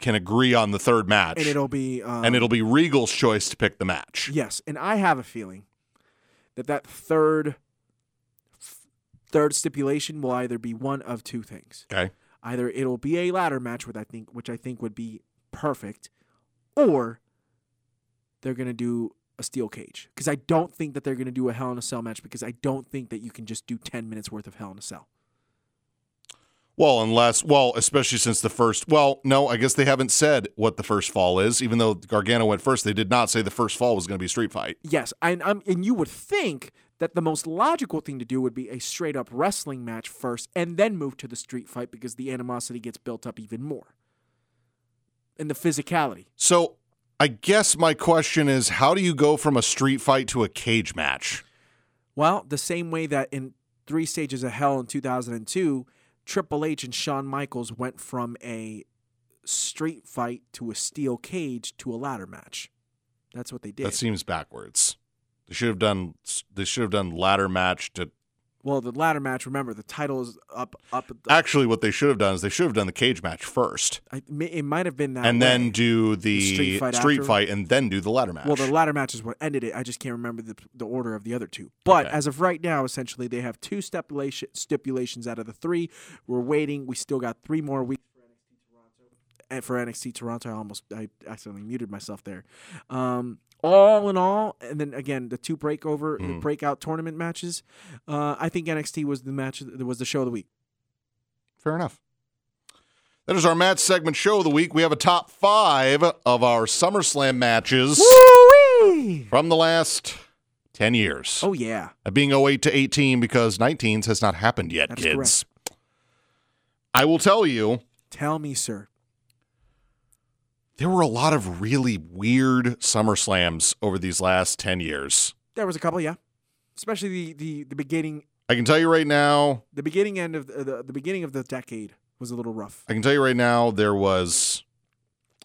can agree on the third match, and it'll be um, and it'll be Regal's choice to pick the match. yes, and I have a feeling that that third third stipulation will either be one of two things. Okay. Either it'll be a ladder match, with I think, which I think would be perfect, or they're gonna do a steel cage because I don't think that they're gonna do a Hell in a Cell match because I don't think that you can just do ten minutes worth of Hell in a Cell. Well, unless, well, especially since the first, well, no, I guess they haven't said what the first fall is. Even though Gargano went first, they did not say the first fall was going to be a Street Fight. Yes, and um, and you would think that the most logical thing to do would be a straight up wrestling match first, and then move to the street fight because the animosity gets built up even more, and the physicality. So I guess my question is how do you go from a street fight to a cage match? Well, the same way that in Three Stages of Hell in 2002, Triple H and Shawn Michaels went from a street fight to a steel cage to a ladder match. That's what they did. That seems backwards. They should have done they should have done ladder match to well, the ladder match. Remember, the title is up. Up. Actually what they should have done is they should have done the cage match first I, it might have been that. and way. then do the, street fight street fight and then do the ladder match. Well, the ladder match is what ended it. I just can't remember the, the order of the other two. But Okay. as of right now, essentially, they have two stipulation, stipulations out of the three. We're waiting. We still got three more weeks for NXT Toronto. And for NXT Toronto, I almost I accidentally muted myself there. Um, all in all, and then again the two breakover the Mhm. breakout tournament matches. Uh, I think NXT was the match. that Was the show of the week. Fair enough. That is our match segment show of the week. We have a top five of our SummerSlam matches Woo-wee! from the last 10 years. Oh yeah, being 08 to 18 because 19s has not happened yet, That's kids. I will tell you, tell me, sir. There were a lot of really weird SummerSlams over these last 10 years. There was a couple, yeah, especially the the, the beginning I can tell you right now, the beginning end of the, the the beginning of the decade was a little rough. I can tell you right now, there was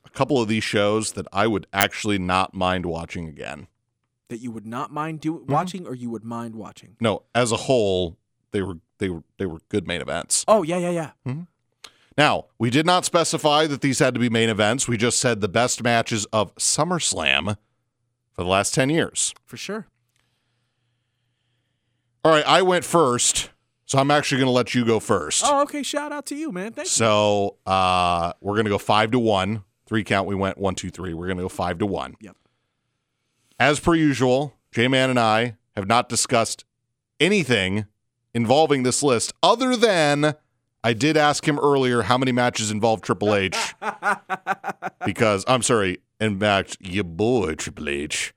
a couple of these shows that I would actually not mind watching again. That you would not mind do, Mm-hmm. watching, or you would mind watching. No, as a whole, they were they were they were good main events. Oh yeah, yeah, yeah. Now, we did not specify that these had to be main events. We just said the best matches of SummerSlam for the last 10 years. For sure. All right, I went first, so I'm actually going to let you go first. Oh, okay. Shout out to you, man. Thank you. So uh, we're going to go five to one. Three count, we went one, two, three. We're going to go five to one. Yep. As per usual, J Man and I have not discussed anything involving this list other than I did ask him earlier how many matches involve Triple H because I'm sorry, in fact, your boy Triple H.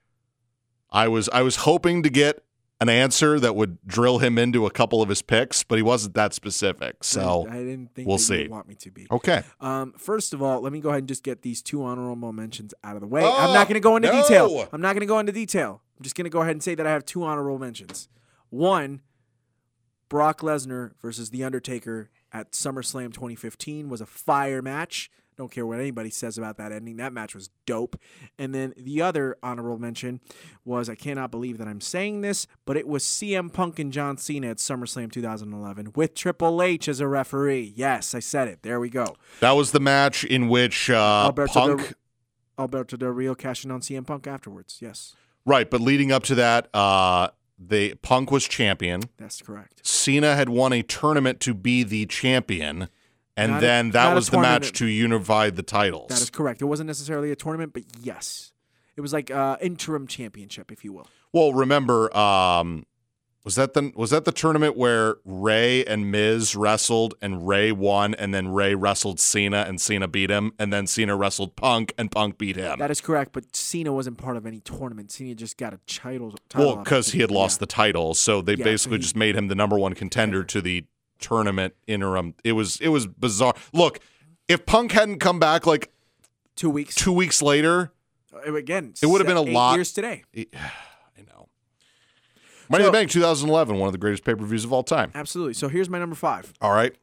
I was I was hoping to get an answer that would drill him into a couple of his picks, but he wasn't that specific. So I didn't think we'll see. you want me to be. okay. Um, first of all, let me go ahead and just get these two honorable mentions out of the way. Oh, I'm not going to go into no. detail. I'm not going to go into detail. I'm just going to go ahead and say that I have two honorable mentions. One, Brock Lesnar versus The Undertaker at SummerSlam 2015 was a fire match. Don't care what anybody says about that ending. That match was dope. And then the other honorable mention was I cannot believe that I'm saying this, but it was CM Punk and John Cena at SummerSlam 2011 with Triple H as a referee. Yes, I said it. There we go. That was the match in which uh, Alberto Punk Del- Alberto Del Rio cashing on CM Punk afterwards. Yes, Right, but leading up to that, uh, the Punk was champion. that's correct. Cena had won a tournament to be the champion, and Not then not that was the match to unify the titles. That is correct. It wasn't necessarily a tournament, but yes, it was like uh, interim championship, if you will. well, remember, um, was that the was that the tournament where Rey and Miz wrestled and Rey won, and then Rey wrestled Cena and Cena beat him, and then Cena wrestled Punk and Punk beat him. That is correct. But Cena wasn't part of any tournament. Cena just got a title. title well, because he had lost the title, so they Yeah, so basically he- just made him the number one contender to the tournament interim. It was it was bizarre. Look, if Punk hadn't come back like two weeks. two weeks later, Uh, Again, It would have been a lot- years today. I know. Money in the Bank 2011, one of the greatest pay per views of all time. Absolutely. So here's my number five: All right.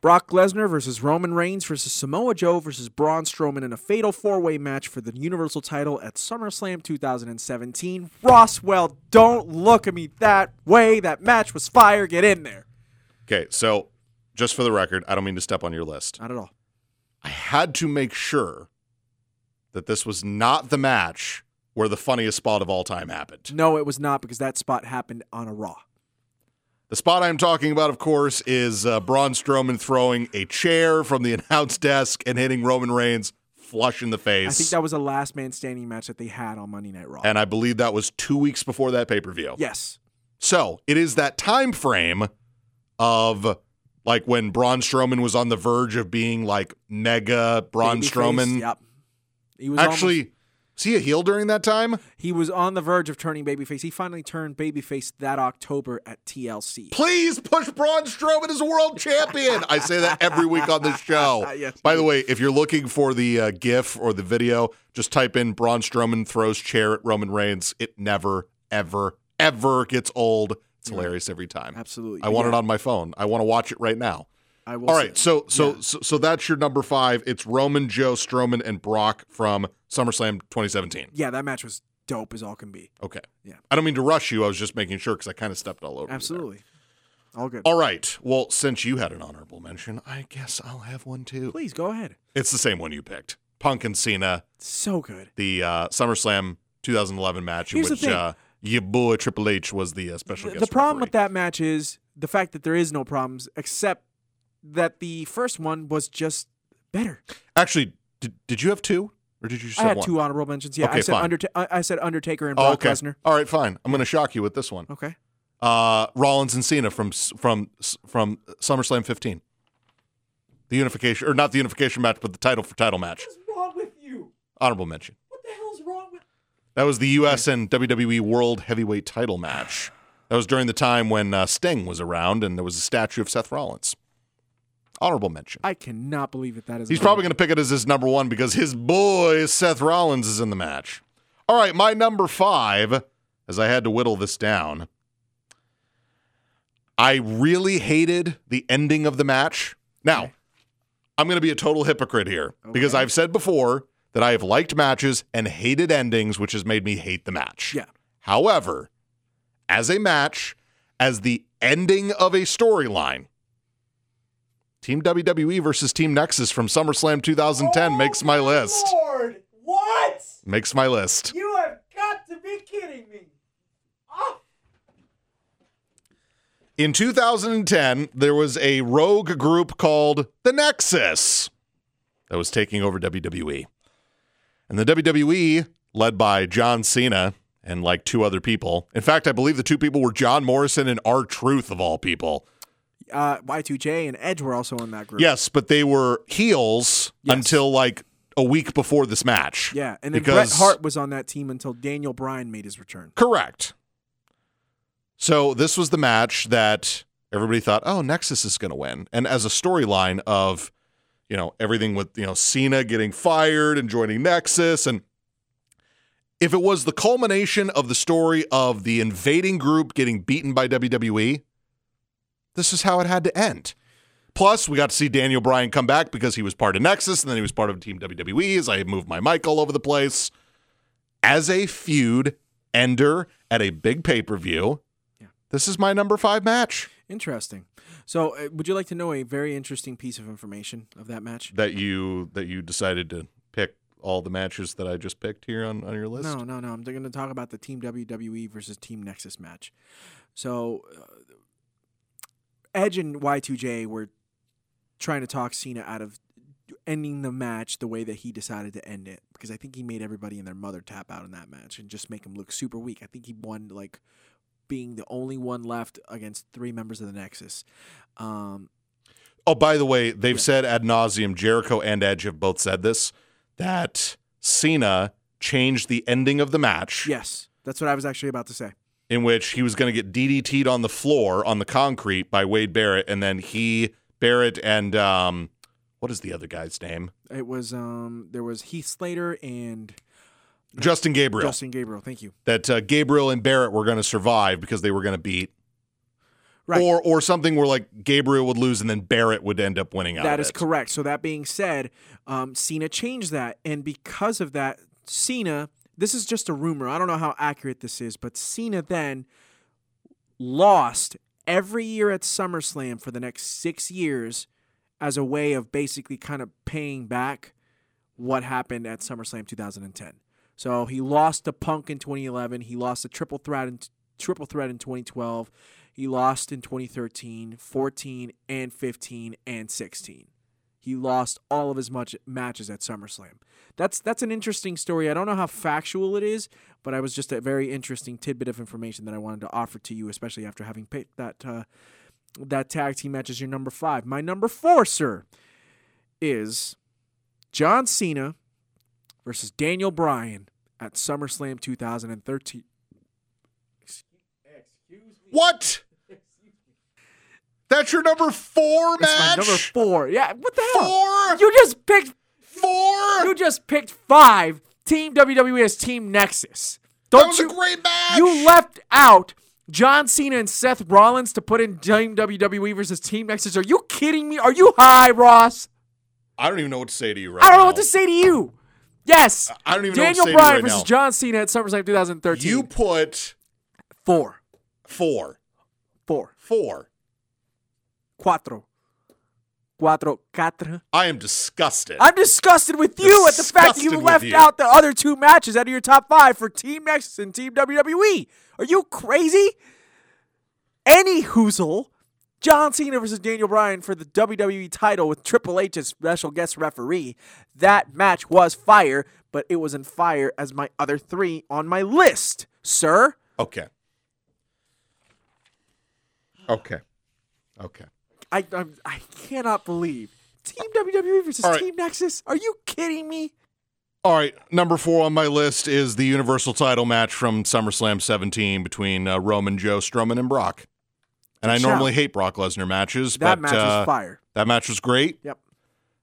Brock Lesnar versus Roman Reigns versus Samoa Joe versus Braun Strowman in a fatal four-way match for the Universal title at SummerSlam 2017. Roswell, don't look at me that way. That match was fire. Get in there. Okay, so just for the record, I don't mean to step on your list. Not at all. I had to make sure that this was not the match where the funniest spot of all time happened. No, it was not because that spot happened on a Raw. The spot I'm talking about, of course, is uh, Braun Strowman throwing a chair from the announce desk and hitting Roman Reigns flush in the face. I think that was a last man standing match that they had on Monday Night Raw. and I believe that was two weeks before that pay per view. yes. So it is that time frame of like when Braun Strowman was on the verge of being like mega Braun Babyface, Strowman. Yep. He was Actually, almost- was he a heel during that time? he was on the verge of turning babyface. He finally turned babyface that October at TLC. Please push Braun Strowman as world champion. I say that every week on this show. Yes, By the way, if you're looking for the uh, GIF or the video, just type in Braun Strowman throws chair at Roman Reigns. It never, ever, ever gets old. It's hilarious every time. Absolutely. I want Yeah, it on my phone. I want to watch it right now. I will All right, so so, Yeah. so so that's your number five. It's Roman, Joe, Strowman, and Brock from SummerSlam 2017. Yeah, that match was dope as all can be. Okay. Yeah. I don't mean to rush you. I was just making sure because I kind of stepped all over. Absolutely. All good. All right. Well, since you had an honorable mention, I guess I'll have one too. Please go ahead. It's the same one you picked. Punk and Cena, So good. the uh, SummerSlam 2011 match in Here's the which uh, your boy Triple H was the uh, special The, guest. the problem with that match is the fact that there is no problems, except that the first one was just better. Actually, did, did you have two? Or did you just I have had one? two honorable mentions. Yeah, Okay, I said fine. Underta- I I said Undertaker and Oh, Brock okay. Lesnar. All right, fine. I'm going to shock you with this one. Okay. Uh, Rollins and Cena from from from SummerSlam 15. The unification, or not the unification match, but the title for title match. What's wrong with you? Honorable mention. What the hell's wrong with? That was the U.S. and WWE World Heavyweight Title match. That was during the time when uh, Sting was around, and there was a statue of Seth Rollins. Honorable mention. I cannot believe that that is. He's probably going to pick it as his number one because his boy Seth Rollins is in the match. All right, my number five, as I had to whittle this down. I really hated the ending of the match. Now, Okay. I'm going to be a total hypocrite here because I've said before that I have liked matches and hated endings, which has made me hate the match. Yeah. However, as a match, as the ending of a storyline, Team WWE versus Team Nexus from SummerSlam 2010 makes my list. Lord, what? Makes my list. You have got to be kidding me. Oh. In 2010, there was a rogue group called the Nexus that was taking over WWE. And the WWE, led by John Cena and like two other people. In fact, I believe the two people were John Morrison and R Truth of all people. Uh, Y2J and Edge were also in that group. Yes, but they were heels Yes. until like a week before this match. Yeah, and then because, Bret Hart was on that team until Daniel Bryan made his return. Correct. So this was the match that everybody thought, oh, Nexus is going to win. And as a storyline of, you know, everything with, you know, Cena getting fired and joining Nexus. And if it was the culmination of the story of the invading group getting beaten by WWE, this is how it had to end. Plus, we got to see Daniel Bryan come back because he was part of Nexus and then he was part of Team WWE as I moved my mic all over the place. As a feud ender at a big pay per view, Yeah. this is my number five match Interesting. So, uh, would you like to know a very interesting piece of information of that match? that you that you decided to pick all the matches that I just picked here on, on your list. No, no, no. I'm going to talk about the Team WWE versus Team Nexus match. So, uh, Edge and Y2J were trying to talk Cena out of ending the match the way that he decided to end it because I think he made everybody and their mother tap out in that match and just make him look super weak. I think he won like being the only one left against three members of the Nexus. Um, Oh, by the way, they've Yeah. said ad nauseum, Jericho and Edge have both said this, that Cena changed the ending of the match yes, that's what I was actually about to say. In which he was going to get DDT'd on the floor on the concrete by Wade Barrett, and then he, Barrett, and um, what is the other guy's name? It was um, there was Heath Slater and Justin Gabriel. Justin Gabriel. Thank you. that uh, Gabriel and Barrett were going to survive because they were going to beat. Right. Or or something where like Gabriel would lose and then Barrett would end up winning out. That is it. correct. So that being said, um, Cena changed that, and because of that, Cena. This is just a rumor. I don't know how accurate this is, but Cena then lost every year at SummerSlam for the next six years as a way of basically kind of paying back what happened at SummerSlam 2010. So he lost to Punk in 2011. He lost a triple threat in triple threat in 2012. He lost in 2013, 14, and 15, and 16. He lost all of his much matches at SummerSlam. That's that's an interesting story. I don't know how factual it is, but I was just a very interesting tidbit of information that I wanted to offer to you, especially after having picked that uh, that tag team match as your number five. My number four, sir, is John Cena versus Daniel Bryan at SummerSlam 2013. Excuse me. What? That's your number four That's match. number four. Yeah, what the hell? Four? You just picked Four. you just picked five. Team WWE as Team Nexus. that Don't was you? a great match. You left out John Cena and Seth Rollins to put in Team WWE versus Team Nexus. Are you kidding me? Are you high, Ross? I don't even know what to say to you right now. I don't know now. what to say to you. Yes. I don't even know what to Daniel say to you Daniel Bryan right versus now. John Cena at SummerSlam 2013. You put four, four. four, Four. Cuatro, cuatro, cuatro. I am disgusted. I'm disgusted with you at the fact that you left you. out the other two matches out of your top five for Team Nexus and Team WWE. Are you crazy? Any hoozle, John Cena versus Daniel Bryan for the WWE title with Triple H as special guest referee. That match was fire, but it wasn't fire as my other three on my list, sir. okay. Okay. Okay. I I, I cannot believe Team WWE versus right. Team Nexus. Are you kidding me? All right, number four on my list is the Universal title match from SummerSlam 17 between uh, Roman, Joe, Strowman, and Brock. And I shout. normally hate Brock Lesnar matches, That but match uh, was fire. that match was great. Yep.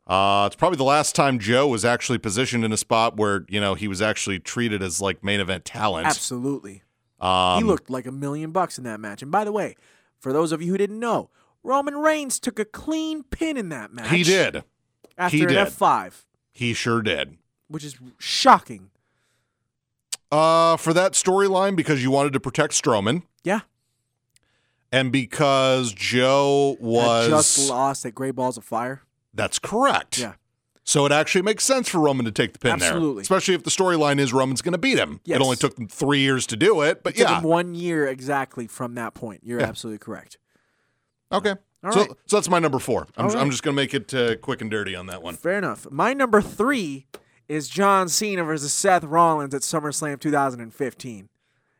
Uh, it's probably the last time Joe was actually positioned in a spot where you know he was actually treated as like main event talent. Absolutely. Um, he looked like a million bucks in that match. And by the way, for those of you who didn't know, Roman Reigns took a clean pin in that match. He did. after He an did. F5, He sure did. which is shocking. Uh, for that storyline, because you wanted to protect Strowman, Yeah, and because Joe Had was just lost at Great Balls of Fire. That's correct. Yeah. So it actually makes sense for Roman to take the pin there. Absolutely. Especially if the storyline is Roman's going to beat him. Yes. It only took them three years to do it, but It took yeah. him one year exactly from that point. You're absolutely correct. Okay. All so, right. so that's my number four. I'm, All I'm just going to make it uh, quick and dirty on that one. Fair enough. My number three is John Cena versus Seth Rollins at SummerSlam 2015.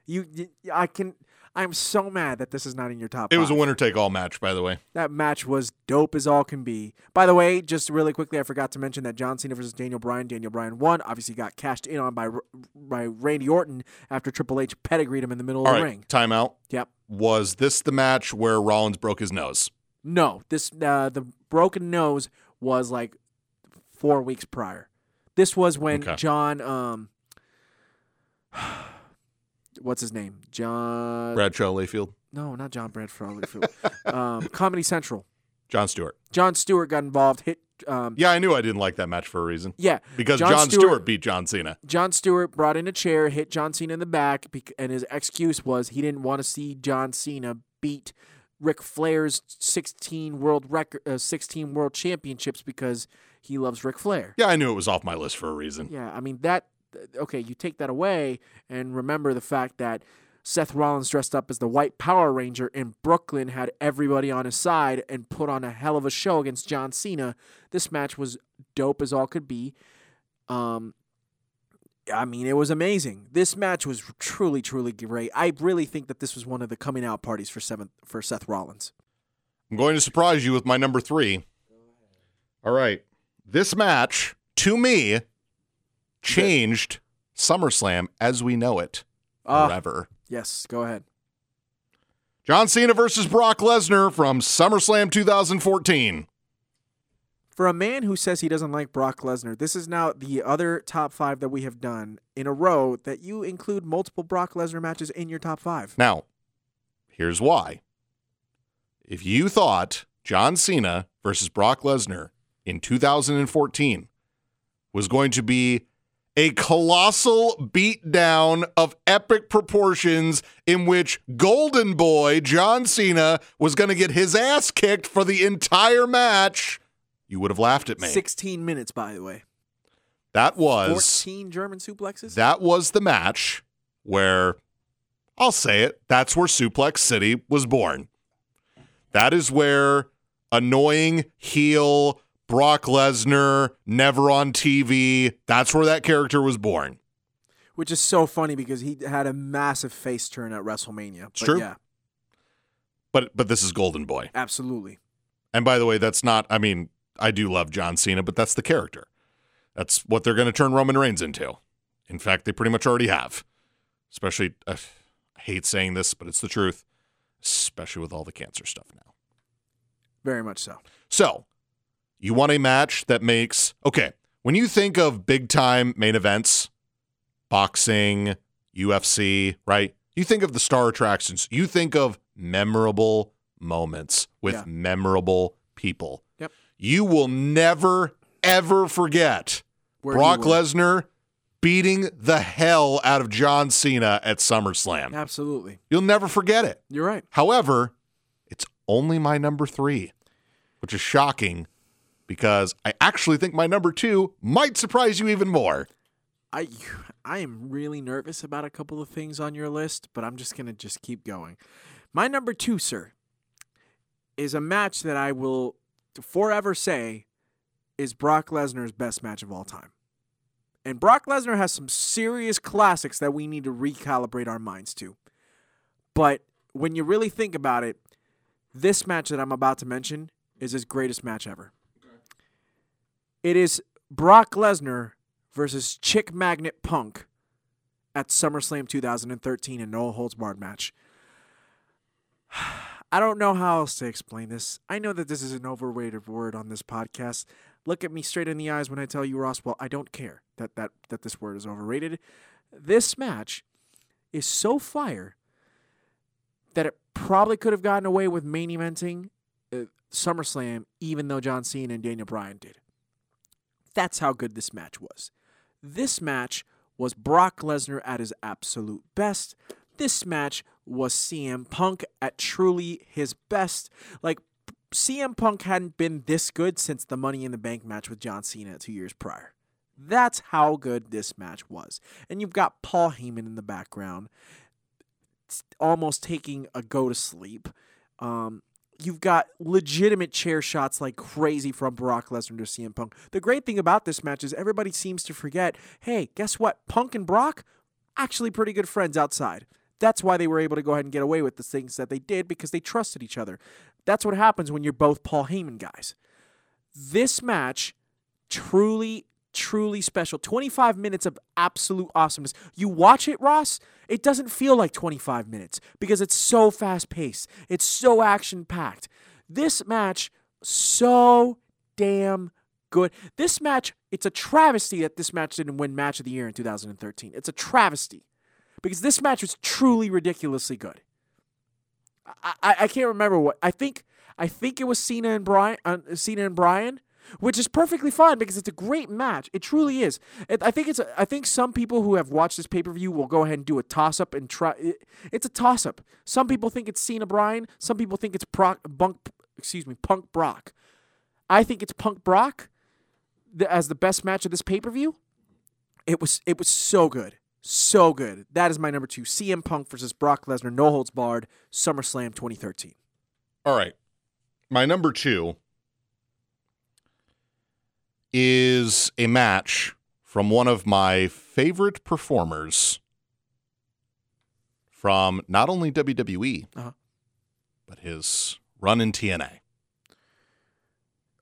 You, you I can. I'm so mad that this is not in your top. It was a winner take all match, by the way. That match was dope as all can be. By the way, just really quickly, I forgot to mention that John Cena versus Daniel Bryan. Daniel Bryan won. Obviously, got cashed in on by by Randy Orton after Triple H pedigreed him in the middle All of the right, ring. timeout. Yep. Was this the match where Rollins broke his nose? No, this uh, the broken nose was like four weeks prior. This was when Okay. John, um, what's his name? John. Bradshaw Layfield, No, not John Bradford. um, Comedy Central. Jon Stewart. Jon Stewart got involved. Hit. Um, Yeah, I knew I didn't like that match for a reason. yeah, Because Jon John, Stewart- Stewart, beat John Cena. Jon Stewart brought in a chair, hit John Cena in the back, and his excuse was he didn't want to see John Cena beat Ric Flair's 16 world record, uh, 16 world championships because he loves Ric Flair. Yeah, I knew it was off my list for a reason. Yeah, I mean that. Okay, you take that away and remember the fact that Seth Rollins dressed up as the White Power Ranger in Brooklyn had everybody on his side and put on a hell of a show against John Cena. This match was dope as all could be. Um, I mean, it was amazing. This match was truly, truly great. I really think that this was one of the coming out parties for seven for Seth Rollins. I'm going to surprise you with my number three. All right. This match, to me, changed SummerSlam as we know it Ah, forever. yes, go ahead. John Cena versus Brock Lesnar from SummerSlam 2014. For a man who says he doesn't like Brock Lesnar, this is now the other top five that we have done in a row that you include multiple Brock Lesnar matches in your top five. Now, here's why. If you thought John Cena versus Brock Lesnar in 2014 was going to be a colossal beatdown of epic proportions in which Golden Boy John Cena was going to get his ass kicked for the entire match, you would have laughed at me. 16 minutes, by the way. that was 14 German suplexes? that was the match where I'll say it, that's where Suplex City was born. That is where annoying heel Brock Lesnar, never on TV, that's where that character was born. Which is so funny because he had a massive face turn at WrestleMania. It's true. Yeah, But but this is Golden Boy. absolutely. And by the way, that's not I mean, I do love John Cena, but that's the character. That's what they're going to turn Roman Reigns into. In fact, they pretty much already have. Especially uh, I hate saying this, but it's the truth, especially with all the cancer stuff now. Very much so. So, you want a match that makes okay. When you think of big time main events, boxing, UFC, right? You think of the star attractions. You think of memorable moments with Yeah. memorable people. Yep. You will never ever forget Where Brock. Lesnar beating the hell out of John Cena at SummerSlam. Absolutely. You'll never forget it. You're right. However, it's only my number three, which is shocking because I actually think my number two might surprise you even more. I I am really nervous about a couple of things on your list, but I'm just gonna just keep going. My number two, sir, is a match that I will forever say is Brock Lesnar's best match of all time. And Brock Lesnar has some serious classics that we need to recalibrate our minds to. But when you really think about it, this match that I'm about to mention is his greatest match ever. It is Brock Lesnar versus Chick Magnet Punk at SummerSlam 2013 in No Holds Barred match. I don't know how else to explain this. I know that this is an overrated word on this podcast. Look at me straight in the eyes when I tell you, Ross. Well, I don't care that that that this word is overrated. This match is so fire that it probably could have gotten away with main eventing uh, SummerSlam, even though John Cena and Daniel Bryan did. That's how good this match was. This match was Brock Lesnar at his absolute best. This match was CM Punk at truly his best. Like, CM Punk hadn't been this good since the Money in the Bank match with John Cena two years prior. That's how good this match was. And you've got Paul Heyman in the background, almost taking a go to sleep. Um, you've got legitimate chair shots like crazy from Brock Lesnar to CM Punk. The great thing about this match is everybody seems to forget hey, guess what? Punk and Brock, actually pretty good friends outside. that's why they were able to go ahead and get away with the things that they did because they trusted each other. That's what happens when you're both Paul Heyman guys. This match truly truly special. 25 minutes of absolute awesomeness. You watch it, Ross, it doesn't feel like 25 minutes because it's so fast paced. It's so action packed. This match so damn good. This match, it's a travesty that this match didn't win match of the year in 2013. It's a travesty because this match was truly ridiculously good. I, I, I can't remember what I think. I think it was Cena and Bryan. Uh, Cena and Bryan, which is perfectly fine because it's a great match. It truly is. It, I think it's. I think some people who have watched this pay per view will go ahead and do a toss up and try. It, it's a toss up. Some people think it's Cena Bryan. Some people think it's Brock, Bunk. Excuse me, Punk Brock. I think it's Punk Brock the, as the best match of this pay per view. It was. It was so good. So good. That is my number two. CM Punk versus Brock Lesnar, no holds barred, SummerSlam 2013. All right. My number two is a match from one of my favorite performers from not only WWE, Uh-huh. but his run in TNA.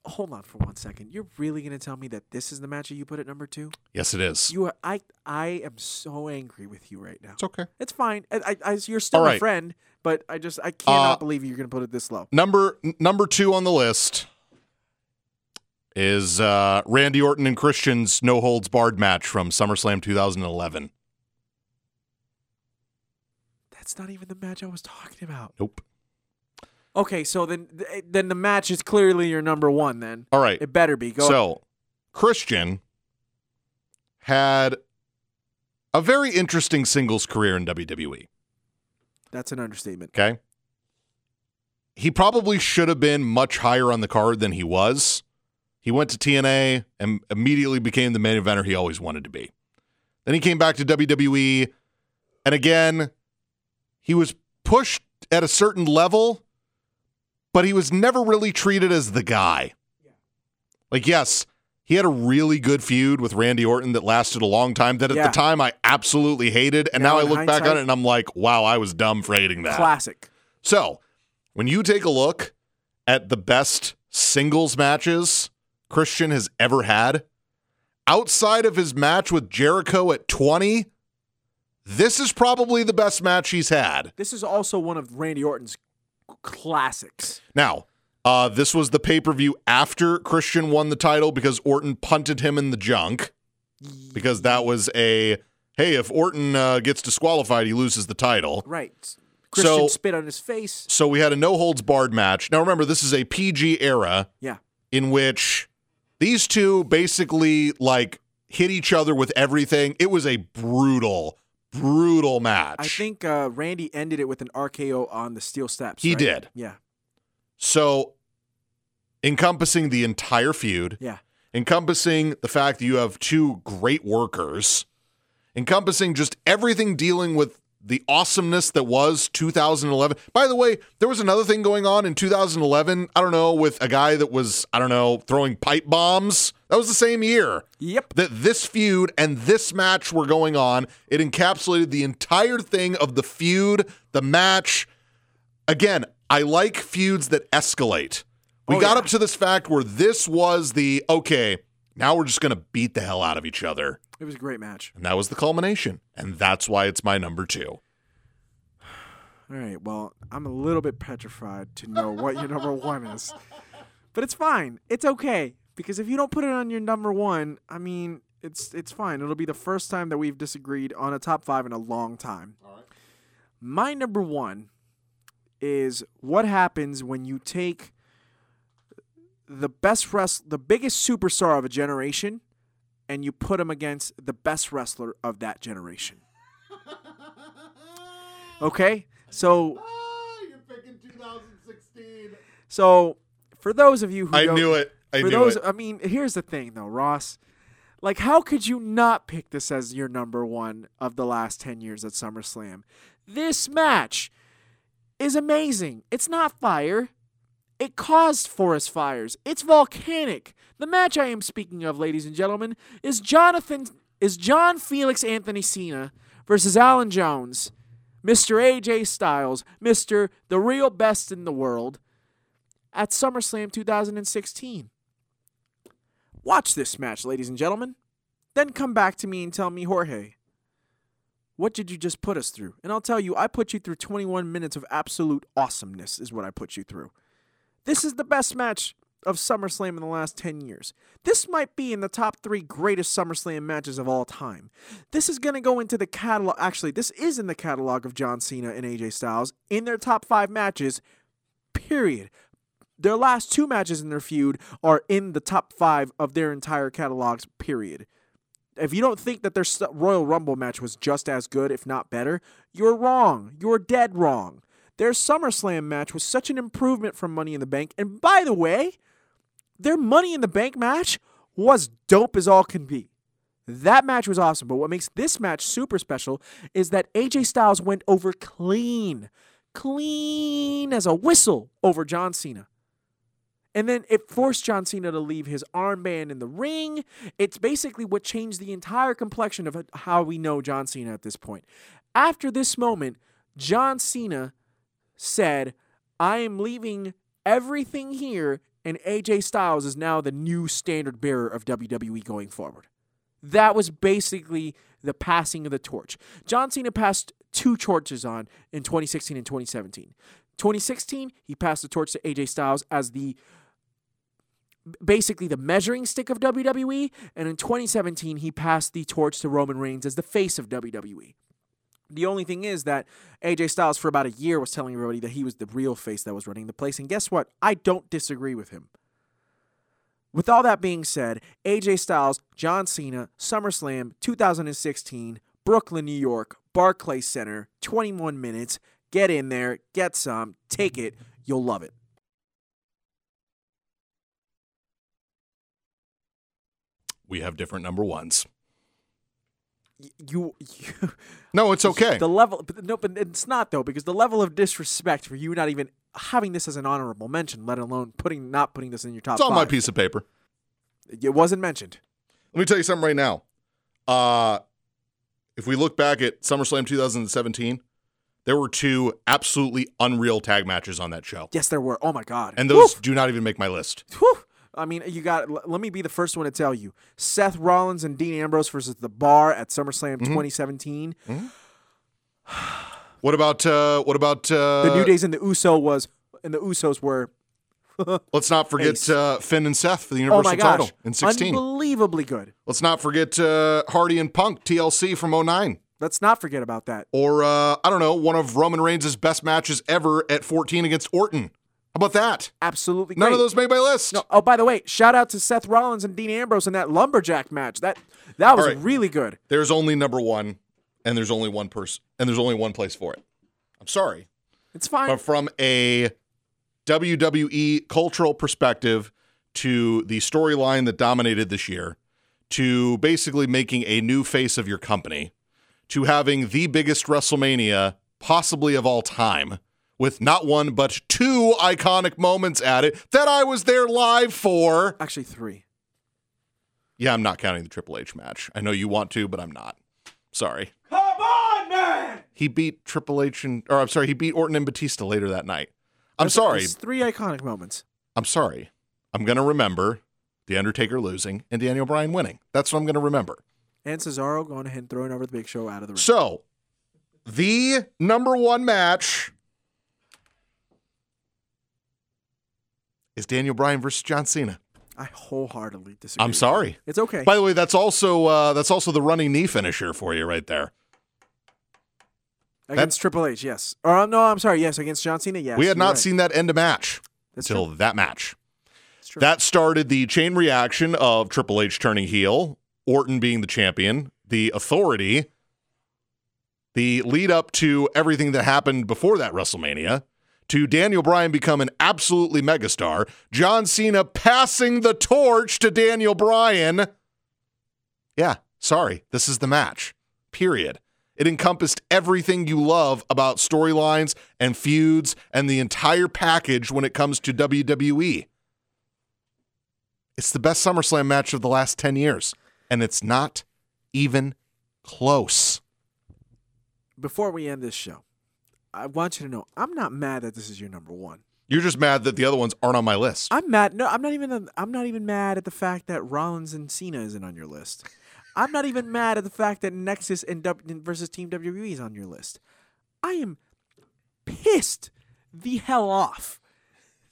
Hold on for one second. You're really going to tell me that this is the match that you put at number two? Yes, it is. You are. I. I am so angry with you right now. It's okay. It's fine. I, I, I- you're still All my friend, but I just I cannot Uh, believe you're going to put it this low. Number number two on the list is uh, Randy Orton and Christian's no holds barred match from SummerSlam 2011. That's not even the match I was talking about. Nope. Okay, so then then the match is clearly your number one. Then All right. it better be. Go. So, Christian had a very interesting singles career in WWE. That's an understatement. Okay. He probably should have been much higher on the card than he was. He went to TNA and immediately became the main eventer he always wanted to be. Then he came back to WWE, and again, he was pushed at a certain level, but he was never really treated as the guy. Like, yes, he had a really good feud with Randy Orton that lasted a long time that at Yeah. the time I absolutely hated. And Now now, I look back on it and I'm like, wow, I was dumb for hating that. Classic. So, when you take a look at the best singles matches Christian has ever had, outside of his match with Jericho at 20, this is probably the best match he's had. This is also one of Randy Orton's classics. Now, uh, this was the pay per view after Christian won the title because Orton punted him in the junk. Because that was a hey, if Orton uh, gets disqualified, he loses the title. Right. Christian So- spit on his face. So we had a no holds barred match. Now remember, this is a PG era. Yeah. in which these two basically like hit each other with everything. It was a brutal, brutal match. I think uh, Randy ended it with an RKO on the steel steps. He right? did. Yeah. so. Encompassing the entire feud, Yeah. encompassing the fact that you have two great workers, encompassing just everything dealing with the awesomeness that was 2011. By the way, there was another thing going on in 2011. I don't know, with a guy that was, I don't know, throwing pipe bombs. That was the same year. Yep. that this feud and this match were going on. It encapsulated the entire thing of the feud, the match. Again, I like feuds that escalate. We Oh, got yeah. up to this fact where this was the okay, now we're just going to beat the hell out of each other. It was a great match. And that was the culmination. And that's why it's my number two. All right. Well, I'm a little bit petrified to know what your number one is, but it's fine. It's okay because if you don't put it on your number one, I mean, it's it's fine. It'll be the first time that we've disagreed on a top five in a long time. All right. My number one is what happens when you take the best wrest- the biggest superstar of a generation, and you put him against the best wrestler of that generation. Okay, so ah, you're picking 2016. So, for those of you who I don't- knew it. I for knew those, it. I mean, here's the thing though, Ross. Like, how could you not pick this as your number one of the last ten years at SummerSlam? This match is amazing. It's not fire. It caused forest fires. It's volcanic. The match I am speaking of, ladies and gentlemen, is Jonathan is John Felix Anthony Cena versus Alan Jones Mr. AJ Styles, Mr. the real best in the world, at SummerSlam 2016. Watch this match, ladies and gentlemen. Then come back to me and tell me, Jorge, what did you just put us through? And I'll tell you, I put you through 21 minutes of absolute awesomeness, is what I put you through. This is the best match of SummerSlam in the last 10 years. This might be in the top three greatest SummerSlam matches of all time. This is going to go into the catalog. Actually, this is in the catalog of John Cena and AJ Styles in their top five matches, period. Their last two matches in their feud are in the top five of their entire catalogs, period. If you don't think that their Royal Rumble match was just as good, if not better, you're wrong. You're dead wrong. Their SummerSlam match was such an improvement from Money in the Bank. And by the way, their Money in the Bank match was dope as all can be. That match was awesome. But what makes this match super special is that AJ Styles went over clean, clean as a whistle over John Cena. And then it forced John Cena to leave his armband in the ring. It's basically what changed the entire complexion of how we know John Cena at this point. After this moment, John Cena said, I am leaving everything here and AJ Styles is now the new standard bearer of WWE going forward. That was basically the passing of the torch. John Cena passed two torches on in 2016 and 2017. 2016, he passed the torch to AJ Styles as the basically the measuring stick of WWE, and in 2017, he passed the torch to Roman Reigns as the face of WWE. The only thing is that AJ Styles, for about a year, was telling everybody that he was the real face that was running the place. And guess what? I don't disagree with him. With all that being said, AJ Styles, John Cena, SummerSlam 2016, Brooklyn, New York, Barclays Center, 21 minutes. Get in there, get some, take it. You'll love it. We have different number ones you, you no it's okay the level but no but it's not though because the level of disrespect for you not even having this as an honorable mention let alone putting not putting this in your top it's on five. my piece of paper it wasn't mentioned let me tell you something right now uh if we look back at SummerSlam 2017 there were two absolutely unreal tag matches on that show. Yes, there were. Oh my god! And those Woo! do not even make my list. Woo! I mean, you got. Let me be the first one to tell you: Seth Rollins and Dean Ambrose versus The Bar at SummerSlam mm-hmm. 2017. Mm-hmm. what about uh, what about uh, the New Days and the Uso was and the Usos were. Let's not forget uh, Finn and Seth for the Universal oh title in 16. Unbelievably good. Let's not forget uh, Hardy and Punk TLC from 09. Let's not forget about that. Or uh, I don't know, one of Roman Reigns' best matches ever at 14 against Orton. How about that? Absolutely None great. of those made my list. No. Oh, by the way, shout out to Seth Rollins and Dean Ambrose in that lumberjack match. That that was right. really good. There's only number one, and there's only one person, and there's only one place for it. I'm sorry. It's fine. But from a WWE cultural perspective to the storyline that dominated this year, to basically making a new face of your company, to having the biggest WrestleMania possibly of all time with not one but two iconic moments at it that I was there live for. Actually, three. Yeah, I'm not counting the Triple H match. I know you want to, but I'm not. Sorry. Come on, man! He beat Triple H and, or I'm sorry, he beat Orton and Batista later that night. I'm That's, sorry. three iconic moments. I'm sorry. I'm going to remember The Undertaker losing and Daniel Bryan winning. That's what I'm going to remember. And Cesaro going ahead and throwing over the big show out of the ring. So, the number one match is Daniel Bryan versus John Cena. I wholeheartedly disagree. I'm sorry. It's okay. By the way, that's also uh, that's also the running knee finisher for you right there. Against that's, Triple H, yes. Or no, I'm sorry, yes, against John Cena, yes. We had not right. seen that end a match that's until true. that match. That started the chain reaction of Triple H turning heel, Orton being the champion, the authority, the lead up to everything that happened before that WrestleMania to Daniel Bryan becoming absolutely megastar, John Cena passing the torch to Daniel Bryan. Yeah, sorry, this is the match. Period. It encompassed everything you love about storylines and feuds and the entire package when it comes to WWE. It's the best SummerSlam match of the last 10 years, and it's not even close. Before we end this show, I want you to know, I'm not mad that this is your number one. You're just mad that the other ones aren't on my list. I'm mad. No, I'm not even. I'm not even mad at the fact that Rollins and Cena isn't on your list. I'm not even mad at the fact that Nexus and w- versus Team WWE is on your list. I am pissed the hell off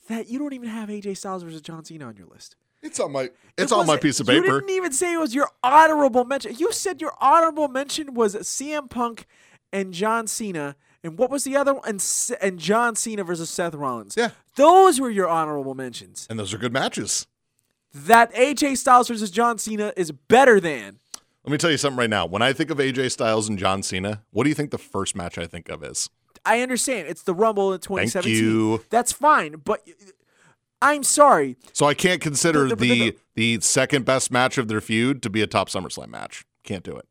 that you don't even have AJ Styles versus John Cena on your list. It's on my It it's on my piece of paper. You didn't even say it was your honorable mention. You said your honorable mention was CM Punk and John Cena, and what was the other one? And and John Cena versus Seth Rollins. Yeah. those were your honorable mentions. And those are good matches. That AJ Styles versus John Cena is better than. Let me tell you something right now. When I think of AJ Styles and John Cena, what do you think the first match I think of is? I understand it's the Rumble in 2017. Thank you. That's fine, but I'm sorry. So I can't consider The- the the- the, the- second best match of their feud to be a top SummerSlam match. Can't do it.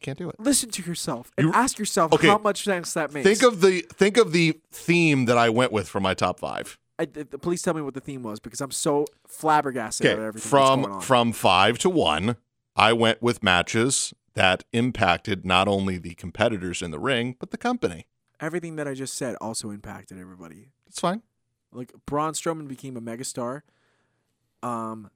Can't do it. Listen to yourself and You- ask yourself Okay. how much sense that makes. Think of the think of the theme that I went with for my top five. I, th- th- please tell me what the theme was because I'm so flabbergasted at Okay, everything that's from going on. from five to one, I went with matches that impacted not only the competitors in the ring but the company. everything that I just said also impacted everybody. It's fine. Like Braun Strowman became a megastar. Um,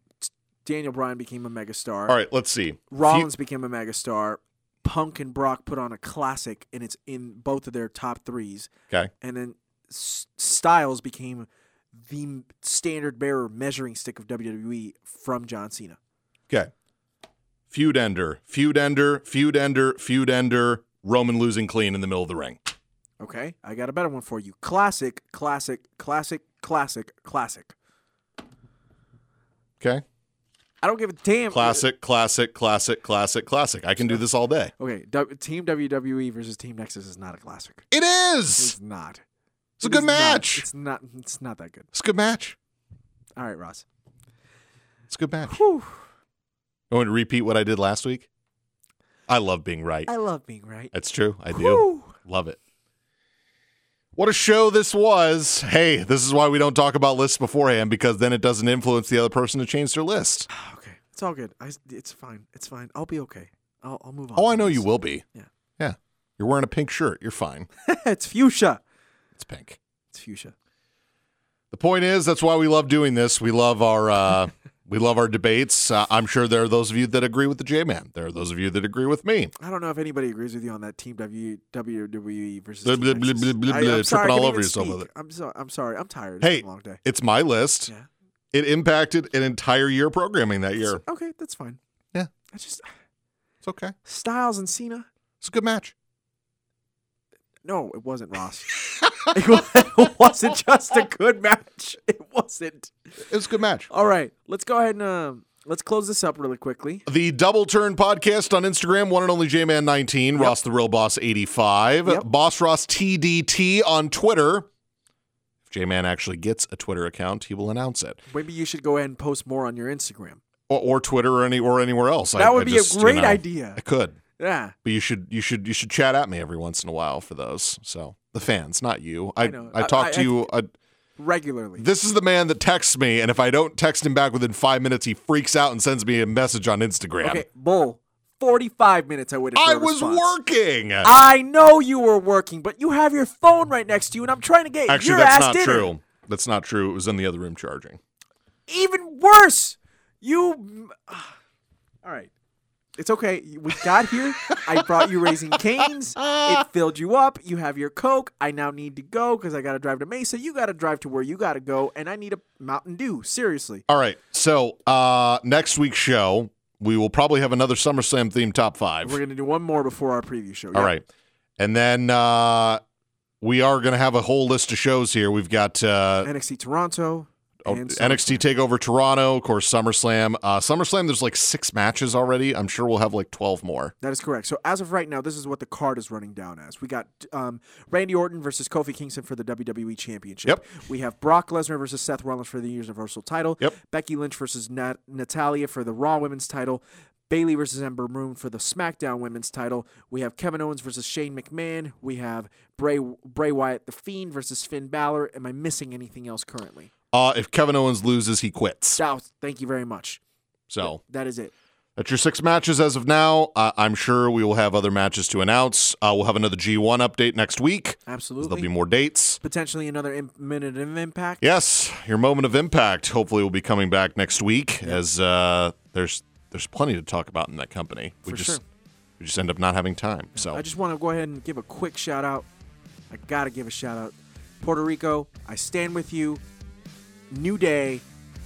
Daniel Bryan became a megastar. All right, let's see. Rollins became a megastar. Punk and Brock put on a classic, and it's in both of their top threes. Okay. And then S- Styles became the standard bearer measuring stick of WWE from John Cena. Okay. Feud ender, feud ender, feud ender, feud ender, Roman losing clean in the middle of the ring. Okay, I got a better one for you. Classic, classic, classic, classic, classic. Okay. I don't give a damn. Classic, classic, classic, classic, classic. I can do this all day. Okay, w- Team WWE versus Team Nexus is not a classic. It is. It's not. It's a good is not- match. it's not. It's not that good. It's a good match. All right, Ross. It's a good match. Whew. I want to repeat what I did last week. I love being right. I love being right. That's true. I do. Whew. Love it. What a show this was. Hey, this is why we don't talk about lists beforehand because then it doesn't influence the other person to change their list. It's all good. I, it's fine. It's fine. I'll be okay. I'll, I'll move on. Oh, I know this. you will be. Yeah. Yeah. You're wearing a pink shirt. You're fine. it's fuchsia. It's pink. It's fuchsia. The point is, that's why we love doing this. We love our uh, we love our debates. Uh, I'm sure there are those of you that agree with the J Man. There are those of you that agree with me. I don't know if anybody agrees with you on that Team w, WWE versus Blah, blah, blah, Nexus. blah, blah, I, blah, am sorry, tripping all over yourself with it. I'm so I'm sorry. I'm tired. Hey, it's been a long day. It's my list. Yeah. It impacted an entire year of programming that year. Okay, that's fine. Yeah. I just It's okay. Styles and Cena. It's a good match. No, it wasn't Ross. it wa- it wasn't just a good match. It wasn't. It was a good match. All right, let's go ahead and um, let's close this up really quickly. The Double Turn Podcast on Instagram, one and only J-Man19, Ross the Real Boss 85, Yep. Boss Ross TDT on Twitter. If J-Man actually gets a Twitter account, he will announce it. Maybe you should go ahead and post more on your Instagram. Or, or Twitter or any or anywhere else. That I- would I be just, a you great know, idea. I could. Yeah. But you should you should you should chat at me every once in a while for those. So the fans, not you. I I. I- talk to you. Regularly. this is the man that texts me, and if I don't text him back within five minutes, he freaks out and sends me a message on Instagram. Okay, Bull. Forty-five minutes. I waited. I was response. working. I know you were working, but you have your phone right next to you, and I'm trying to get Actually, your that's ass not dinner. true. That's not true. It was in the other room charging. Even worse, you. All right, it's okay. We got here. I brought you Raising Cane's. It filled you up. You have your coke. I now need to go because I got to drive to Mesa. You got to drive to where you got to go, and I need a Mountain Dew. Seriously. All right. So uh, next week's show, we will probably have another SummerSlam themed top 5 We're gonna do one more before our preview show. All Yeah. right. And then uh, we are going to have a whole list of shows here. We've got uh, NXT Toronto. Oh, NXT Takeover Toronto, of course, SummerSlam. Uh, SummerSlam, there's like six matches already. I'm sure we'll have like 12 more. That is correct. So as of right now, this is what the card is running down as. We got um, Randy Orton versus Kofi Kingston for the WWE Championship. Yep. We have Brock Lesnar versus Seth Rollins for the Universal title. Yep. Becky Lynch versus Nat- Natalya for the Raw Women's title. Bayley versus Ember Moon for the SmackDown Women's title. We have Kevin Owens versus Shane McMahon. We have Bray Bray Wyatt the Fiend versus Finn Balor. Am I missing anything else currently? Uh, if Kevin Owens loses, he quits. South. Thank you very much. So That is it. That's your six matches as of now. Uh, I'm sure we will have other matches to announce. Uh, we'll have another G1 update next week. Absolutely. There'll be more dates. Potentially another im- minute of impact. Yes, your moment of impact. Hopefully, we'll be coming back next week. As uh, there's there's plenty to talk about in that company. We For just sure. we just end up not having time. So I just want to go ahead and give a quick shout out. I got to give a shout out. Puerto Rico, I stand with you. New day,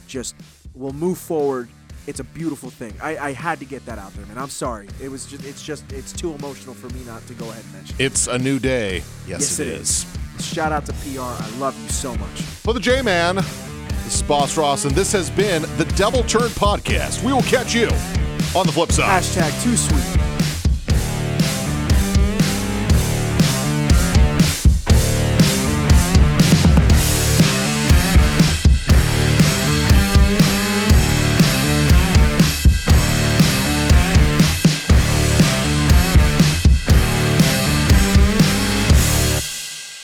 just will move forward. It's a beautiful thing. I, I had to get that out there, man. I'm sorry. It was just it's just it's too emotional for me not to go ahead and mention. it's a new day. Yes, Yes, it it is. Shout out to PR. I love you so much. For the J Man, this is Boss Ross, and this has been the Double Turn Podcast. We will catch you on the flip side. Hashtag too sweet.